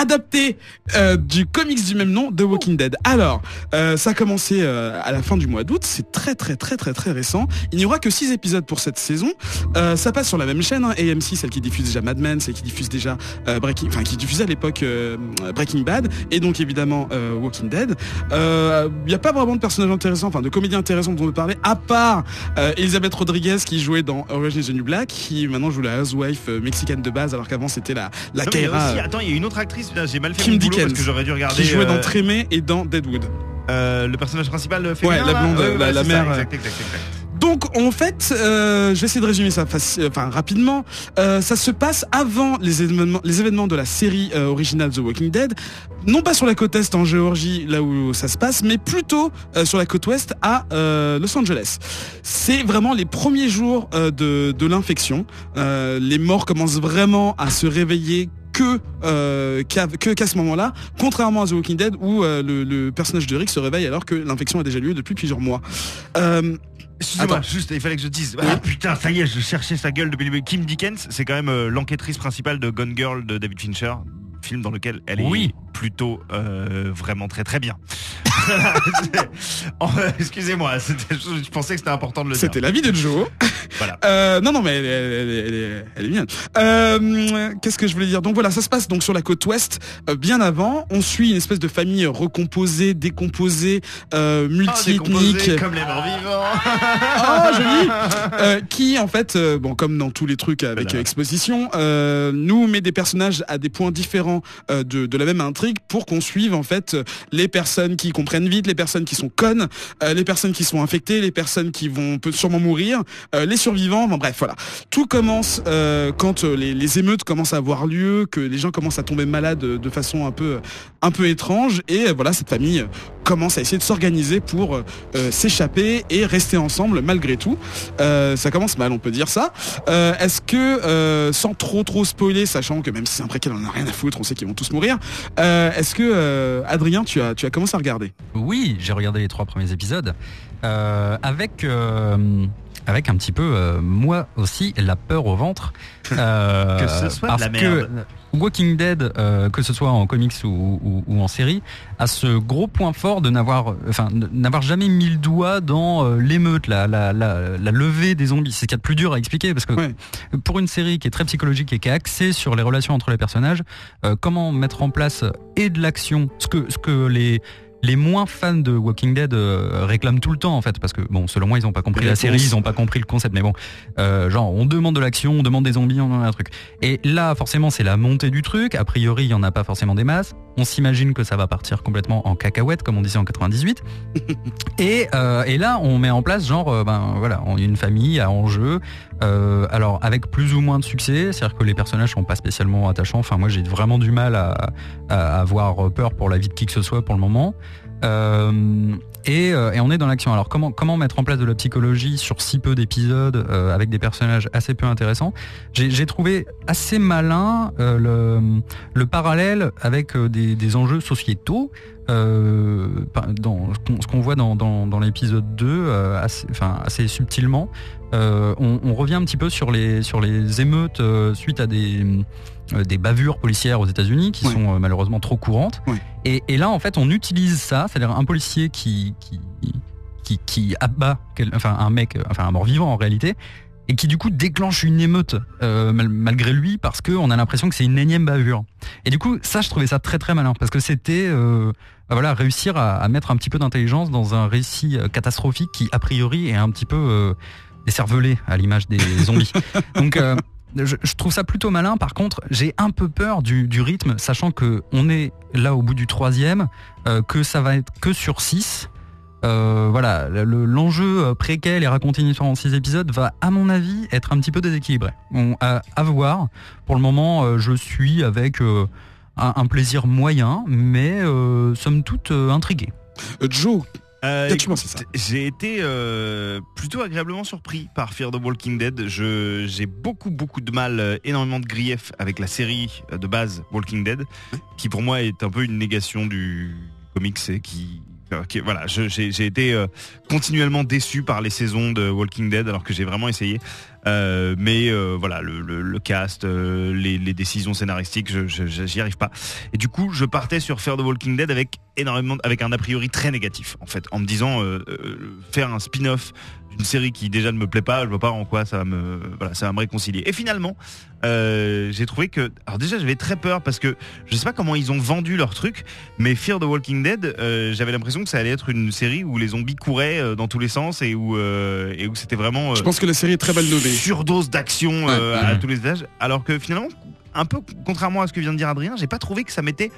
adapté euh, du comics du même nom, The Walking Dead. Alors, euh, ça a commencé euh, à la fin du mois d'août, c'est très très très très très récent. Il n'y aura que 6 épisodes pour cette saison. Euh, ça passe sur la même chaîne, hein, AMC, celle qui diffuse déjà Mad Men, celle qui diffuse déjà euh, Breaking, enfin qui diffusait à l'époque euh, Breaking Bad, et donc évidemment euh, Walking Dead. Euh, Il n'y a pas vraiment de personnages intéressants, enfin de comédiens intéressants dont on peut parler, à part euh, Elisabeth Rodriguez qui jouait dans Orange is the New Black, qui maintenant joue la housewife mexicaine de base, alors qu'avant c'était la la Non, aussi- attends il y a une autre actrice j'ai mal fait Kim mon boulot Dickens, parce que j'aurais dû regarder qui jouait dans euh, Trémé et dans Deadwood. euh, le personnage principal euh, féminin Ouais, la là blonde, la- ouais, la mère, ça, exact, exact, exact. Donc en fait, euh, je vais essayer de résumer ça enfin rapidement. Ça se passe avant les événements, les événements de la série originale The Walking Dead, non pas sur la côte est en Géorgie, là où ça se passe, mais plutôt sur la côte ouest à Los Angeles. C'est vraiment les premiers jours de, de l'infection. Les morts commencent vraiment à se réveiller que euh, qu'à que- qu'à ce moment-là, contrairement à The Walking Dead où euh, le, le personnage de Rick se réveille alors que l'infection a déjà lieu depuis plusieurs mois. Euh, Excusez-moi, juste, il fallait que je dise. Ah putain, ça y est, je cherchais sa gueule depuis. Kim Dickens, c'est quand même l'enquêtrice principale de Gone Girl de David Fincher, film dans lequel elle est Oui. plutôt vraiment très très bien. Oh, Excusez-moi, je, pensais que c'était important de le dire. C'était la vie de Joe. Voilà. Euh, non, non, mais elle, est- elle, est- elle est- elle est mignonne. Euh, Qu'est-ce que je voulais dire? Donc voilà, ça se passe donc sur la côte ouest, euh, bien avant. On suit une espèce de famille recomposée, décomposée, décomposé multiethnique. comme les morts vivants. Ah, joli Qui, en fait, bon, comme dans tous les trucs avec Voilà. exposition, nous met des personnages à des points différents de, de la même intrigue pour qu'on suive, en fait, les personnes qui comprennent vite, les personnes qui sont connes, euh, les personnes qui sont infectées, les personnes qui vont peut sûrement mourir, euh, les survivants, enfin, bref, voilà. Tout commence euh, quand les, émeutes commencent à avoir lieu, que les gens commencent à tomber malades de façon un peu, un peu étrange, et voilà, cette famille commence à essayer de s'organiser pour s'échapper et rester ensemble malgré tout. Ça commence mal, on peut dire ça. Est-ce que, sans trop trop spoiler, sachant que même si c'est un préquel, on en a rien à foutre, on sait qu'ils vont tous mourir. Est-ce que, Adrien, tu as, tu as commencé à regarder? Oui, j'ai regardé les trois premiers épisodes euh, avec euh, avec un petit peu euh, moi aussi la peur au ventre Que ce soit de parce la que merde. Walking Dead, que ce soit en comics ou, ou- ou en série, a ce gros point fort de n'avoir, enfin, n'avoir jamais mis le doigt dans l'émeute, la, la, la, la levée des zombies. C'est ce qu'il y a de plus dur à expliquer parce que Ouais. pour une série qui est très psychologique et qui est axée sur les relations entre les personnages, comment mettre en place et de l'action, ce que, ce que les les moins fans de Walking Dead euh, réclament tout le temps en fait parce que bon selon moi ils ont pas compris la série ils ont pas compris le concept mais bon euh, genre on demande de l'action on demande des zombies on a un truc. Et là forcément c'est la montée du truc. A priori il y en a pas forcément des masses on s'imagine que ça va partir complètement en cacahuète comme on disait en 98 et, euh, et là on met en place genre euh, ben voilà une famille à enjeu euh, alors avec plus ou moins de succès c'est à dire que les personnages sont pas spécialement attachants. Enfin moi j'ai vraiment du mal à, à avoir peur pour la vie de qui que ce soit pour le moment euh, et, euh, et on est dans l'action. Alors comment mettre en place de la psychologie sur si peu d'épisodes euh, avec des personnages assez peu intéressants? J'ai trouvé assez malin le, le parallèle avec des, enjeux sociétaux. Dans ce qu'on- voit dans, l'épisode 2 euh, assez, enfin, assez subtilement on, revient un petit peu sur les émeutes suite à des des bavures policières aux États-Unis qui sont euh, malheureusement trop courantes Ouais. et, et là, en fait, on utilise ça, c'est-à-dire un policier qui, qui, qui, qui abat quel- enfin, un mec, euh, enfin un mort-vivant en réalité, et qui du coup déclenche une émeute euh, mal- malgré lui parce qu'on a l'impression que c'est une énième bavure. Et du coup, ça, je trouvais ça très très malin parce que c'était euh, bah voilà réussir à, à mettre un petit peu d'intelligence dans un récit euh, catastrophique qui a priori est un petit peu euh, décervelé à l'image des zombies. Donc euh, je, trouve ça plutôt malin. Par contre, j'ai un peu peur du, rythme, sachant que on est là au bout du troisième, euh, que ça va être que sur six. Euh, voilà, le- l'enjeu euh, préquel et raconter une histoire en six épisodes va, à mon avis, être un petit peu déséquilibré. On, à, voir. Pour le moment, je suis avec un, plaisir moyen, mais somme toute intrigué. Joe, Euh, J'ai été euh, plutôt agréablement surpris par Fear the Walking Dead. J'ai beaucoup beaucoup de mal, euh, énormément de griefs avec la série de base Walking Dead, qui pour moi est un peu une négation du comics et qui euh, voilà, j'ai été euh, continuellement déçu par les saisons de Walking Dead alors que j'ai vraiment essayé. Euh, mais voilà, le, le- cast, les, décisions scénaristiques, je, j'y arrive pas. Et du coup, je partais sur Fear the Walking Dead avec énormément, avec un a priori très négatif, en fait, en me disant faire un spin-off d'une série qui déjà ne me plaît pas, je vois pas en quoi ça va me, voilà, ça va me réconcilier. Et finalement, euh, j'ai trouvé que, alors déjà, j'avais très peur parce que je sais pas comment ils ont vendu leur truc, mais Fear the Walking Dead, euh, j'avais l'impression que ça allait être une série où les zombies couraient euh, dans tous les sens et où euh, et où c'était vraiment je pense que la série est très mal nommée. surdose d'action Ouais. à tous les étages. Alors que finalement, un peu contrairement à ce que vient de dire Adrien, j'ai pas trouvé que ça mettait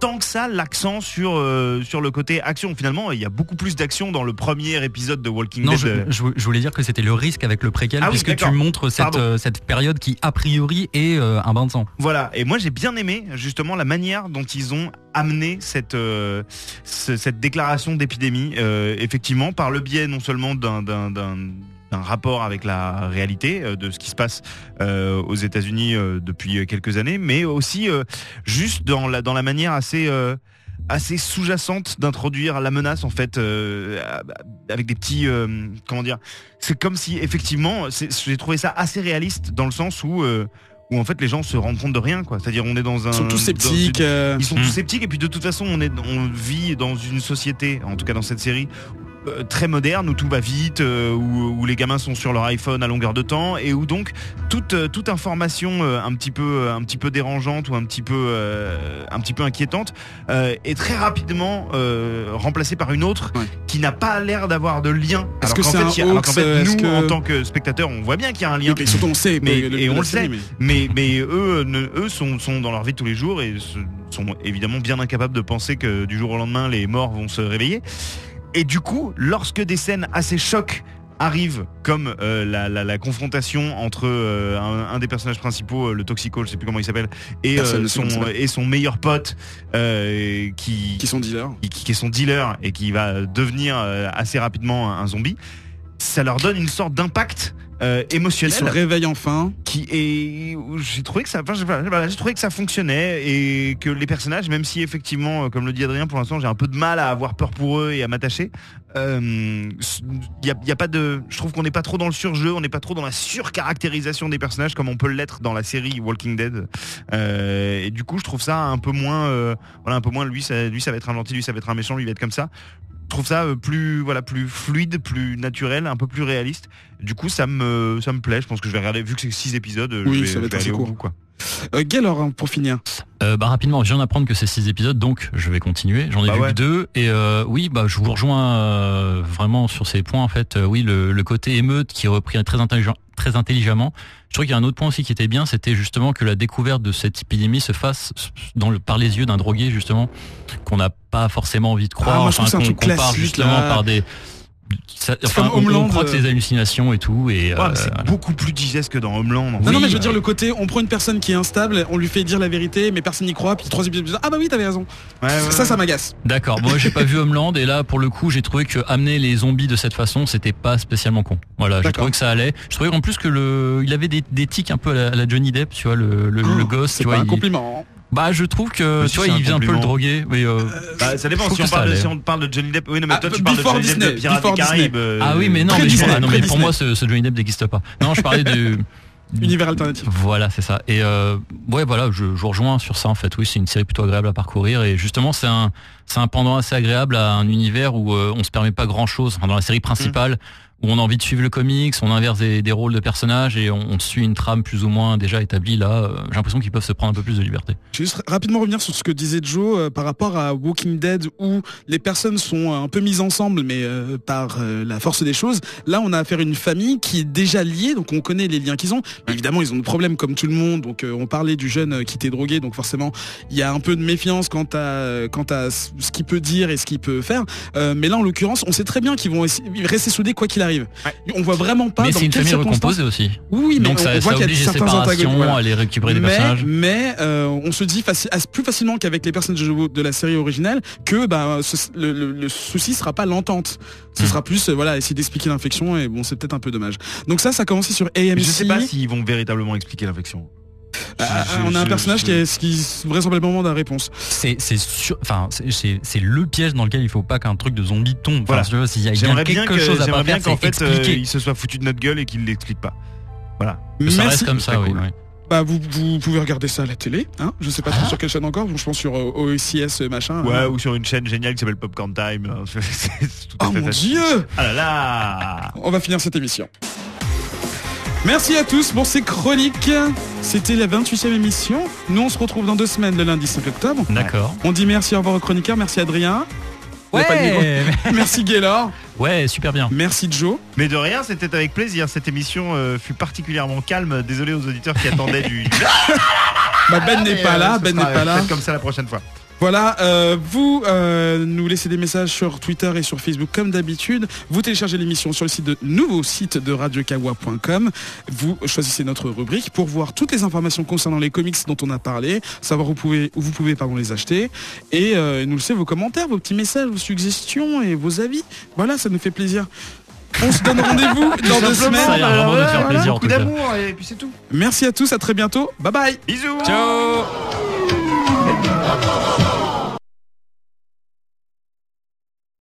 tant que ça l'accent sur euh, sur le côté action. Finalement, il y a beaucoup plus d'action dans le premier épisode de Walking Non, Dead. je, je, voulais dire que c'était le risque avec le préquel, Ah oui, puisque tu montres cette, euh, cette période qui, a priori, est euh, un bain de sang. Voilà. Et moi, j'ai bien aimé justement la manière dont ils ont amené cette ce- cette déclaration d'épidémie. effectivement, par le biais non seulement d'un d'un rapport avec la réalité euh, de ce qui se passe euh, aux États-Unis euh, depuis quelques années, mais aussi euh, juste dans la dans la manière assez euh, assez sous-jacente d'introduire la menace en fait euh, avec des petits euh, comment dire c'est comme si effectivement j'ai trouvé ça assez réaliste dans le sens où euh, où en fait les gens se rendent compte de rien quoi c'est-à-dire on est dans un Ils sont tous sceptiques. ils sont Hmm. tous sceptiques et puis de toute façon on est on vit dans une société en tout cas dans cette série euh, très moderne où tout va vite euh, où, où les gamins sont sur leur iPhone à longueur de temps et où donc toute euh, toute information un petit peu un petit peu dérangeante ou un petit peu un petit peu inquiétante est très rapidement remplacée par une autre Ouais. qui n'a pas l'air d'avoir de lien alors que qu'en fait, alors qu'en fait, nous que- en tant que spectateurs on voit bien qu'il y a un lien surtout on sait mais, le- et le- on le sait, mais- mais, mais eux, ne- eux sont, sont dans leur vie de tous les jours et sont évidemment bien incapables de penser que du jour au lendemain, les morts vont se réveiller. Et du coup, lorsque des scènes assez chocs arrivent, comme euh, la, la- la confrontation entre euh, un, un des personnages principaux, euh, le toxico, je sais plus comment il s'appelle, et, son, et meilleur pote, qui, qui sont dealers. qui, qui est son dealer et qui va devenir assez rapidement un zombie, ça leur donne une sorte d'impact euh, émotionnel se réveillent enfin. qui est j'ai trouvé que ça enfin, j'ai- trouvé que ça fonctionnait et que les personnages même si effectivement euh, comme le dit Adrien pour l'instant j'ai un peu de mal à avoir peur pour eux et à m'attacher il y, a, y a pas de je trouve qu'on n'est pas trop dans le surjeu on n'est pas trop dans la surcaractérisation des personnages comme on peut l'être dans la série Walking Dead. Euh, et du coup je trouve ça un peu moins euh, voilà un peu moins lui ça, lui ça va être un gentil lui ça va être un méchant lui va être comme ça trouve ça euh, plus voilà plus fluide, plus naturel, un peu plus réaliste. Du coup, ça me ça me plaît. Je pense que je vais regarder vu que c'est six épisodes. euh, Oui, je vais, ça va je être vais assez aller au bout, quoi. Euh, Gaylor, hein, pour finir. Euh, bah rapidement, je viens d'apprendre que c'est six épisodes, donc je vais continuer. J'en ai Bah vu ouais. que deux et euh, oui, bah je vous rejoins euh, vraiment sur ces points. En fait, Euh, oui, le, le côté émeute qui est repris très intelligent, très intelligemment. Je trouve qu'il y a un autre point aussi qui était bien, c'était justement que la découverte de cette épidémie se fasse dans le, par les yeux d'un drogué justement qu'on n'a pas forcément envie de croire, Ah, moi, je enfin qu'on truc compare classique, justement là. par des ça- enfin, comme on, on Homeland, croit que c'est des hallucinations et tout et Ouais, euh, mais c'est voilà. beaucoup plus digeste que dans Homeland. Non, non, mais je veux dire le côté, on prend une personne qui est instable, on lui fait dire la vérité, mais personne n'y croit, puis trois épisodes ah bah oui, t'avais raison. Ouais, ouais, Ça, ouais. ça m'agace. D'accord, moi j'ai pas vu Homeland et là pour le coup j'ai trouvé que amener les zombies de cette façon c'était pas spécialement con. Voilà, j'ai trouvé que ça allait. Je trouvais en plus que le, il avait des, des tics un peu à la, à la Johnny Depp, tu vois le, le, le Oh, gosse, C'est tu pas vois. un il- compliment. Hein. Bah je trouve que Mais tu si, vois il vient un peu le droguer, mais euh, Bah, ça dépend si on, parle de, si on parle de Johnny Depp. Oui, non, mais Ah, toi tu parles de Johnny Depp de Disney, Pirates des Caraïbes. euh, ah oui mais non, mais, non, mais pour moi ce, ce Johnny Depp n'existe pas. Non, je parlais du Univers alternatif. Voilà, c'est ça. Et euh, ouais, voilà, je, je vous rejoins sur ça en fait. Oui, c'est une série plutôt agréable à parcourir et justement, c'est un, c'est un pendant assez agréable à un univers où euh, on se permet pas grand chose. dans la série principale, où on a envie de suivre le comics, on inverse des, rôles de personnages et on, suit une trame plus ou moins déjà établie. Là, euh, j'ai l'impression qu'ils peuvent se prendre un peu plus de liberté. Je vais juste rapidement revenir sur ce que disait Joe euh, par rapport à Walking Dead où les personnes sont euh, un peu mises ensemble mais par la force des choses. Là on a affaire à une famille qui est déjà liée donc on connaît les liens qu'ils ont. Évidemment ils ont des problèmes comme tout le monde donc on parlait du jeune qui était drogué donc forcément il y a un peu de méfiance quant à, quant à ce qu'il peut dire et ce qu'il peut faire. Mais là en l'occurrence on sait très bien qu'ils vont rester soudés quoi qu'il arrive. On voit vraiment pas mais c'est une famille recomposée aussi. Oui, mais Donc on, ça, on voit qu'il y a oblige certains voilà. à aller récupérer des mais, personnages. mais euh, on se dit faci- plus facilement qu'avec les personnages de, la série originale que bah, ce- le, le- le souci sera pas l'entente. Ce Hmm. sera plus euh, voilà essayer d'expliquer l'infection et bon c'est peut-être un peu dommage. Donc ça ça a commencé sur AMC. Je sais pas s'ils vont véritablement expliquer l'infection. Ah, Je- on a un personnage qui, est, qui vraisemblablement a la réponse. C'est enfin le piège dans lequel il faut pas qu'un truc de zombie tombe. Enfin, Voilà. s'il y a bien J'aimerais bien quelque que- chose à pas bien faire, qu'en fait euh, il se soit foutu de notre gueule et qu'il l'explique pas. Voilà. Que ça reste comme ça, oui. cool. oui. Bah, vous, vous pouvez regarder ça à la télé. Hein je sais pas Ah. trop sur quelle chaîne encore. Je pense sur euh, OCS machin. Ouais, hein. ou sur une chaîne géniale qui s'appelle Popcorn Time. tout Oh fait mon dieu Ah là là On va finir cette émission. Merci à tous pour ces chroniques. C'était la 28e émission. Nous, on se retrouve dans deux semaines, le lundi 5 octobre. D'accord. On dit merci, au revoir aux chroniqueurs. Merci Adrien. Pas de. Ouais, Merci Gaylor. Ouais, super bien. Merci Joe. Mais de rien, c'était avec plaisir. Cette émission euh, fut particulièrement calme. Désolé aux auditeurs qui attendaient du. Bah, ben n'est pas euh, là. ce Ben n'est pas là. peut-être comme ça la prochaine fois. Voilà, euh, vous euh, nous laissez des messages sur Twitter et sur Facebook comme d'habitude. Vous téléchargez l'émission sur le site de nouveau site de radiokawa.com. Vous choisissez notre rubrique pour voir toutes les informations concernant les comics dont on a parlé, savoir où, vous pouvez, où vous pouvez pardon, les acheter et euh, nous laisser vos commentaires, vos petits messages, vos suggestions et vos avis. Voilà, ça nous fait plaisir. On se donne rendez-vous dans deux Simplement, Ça a semaines. l'air vraiment de faire voilà, plaisir, en beaucoup tout cas. d'amour et puis c'est tout. Merci à tous, à très bientôt. Bye bye. Bisous. Ciao I'm oh, oh.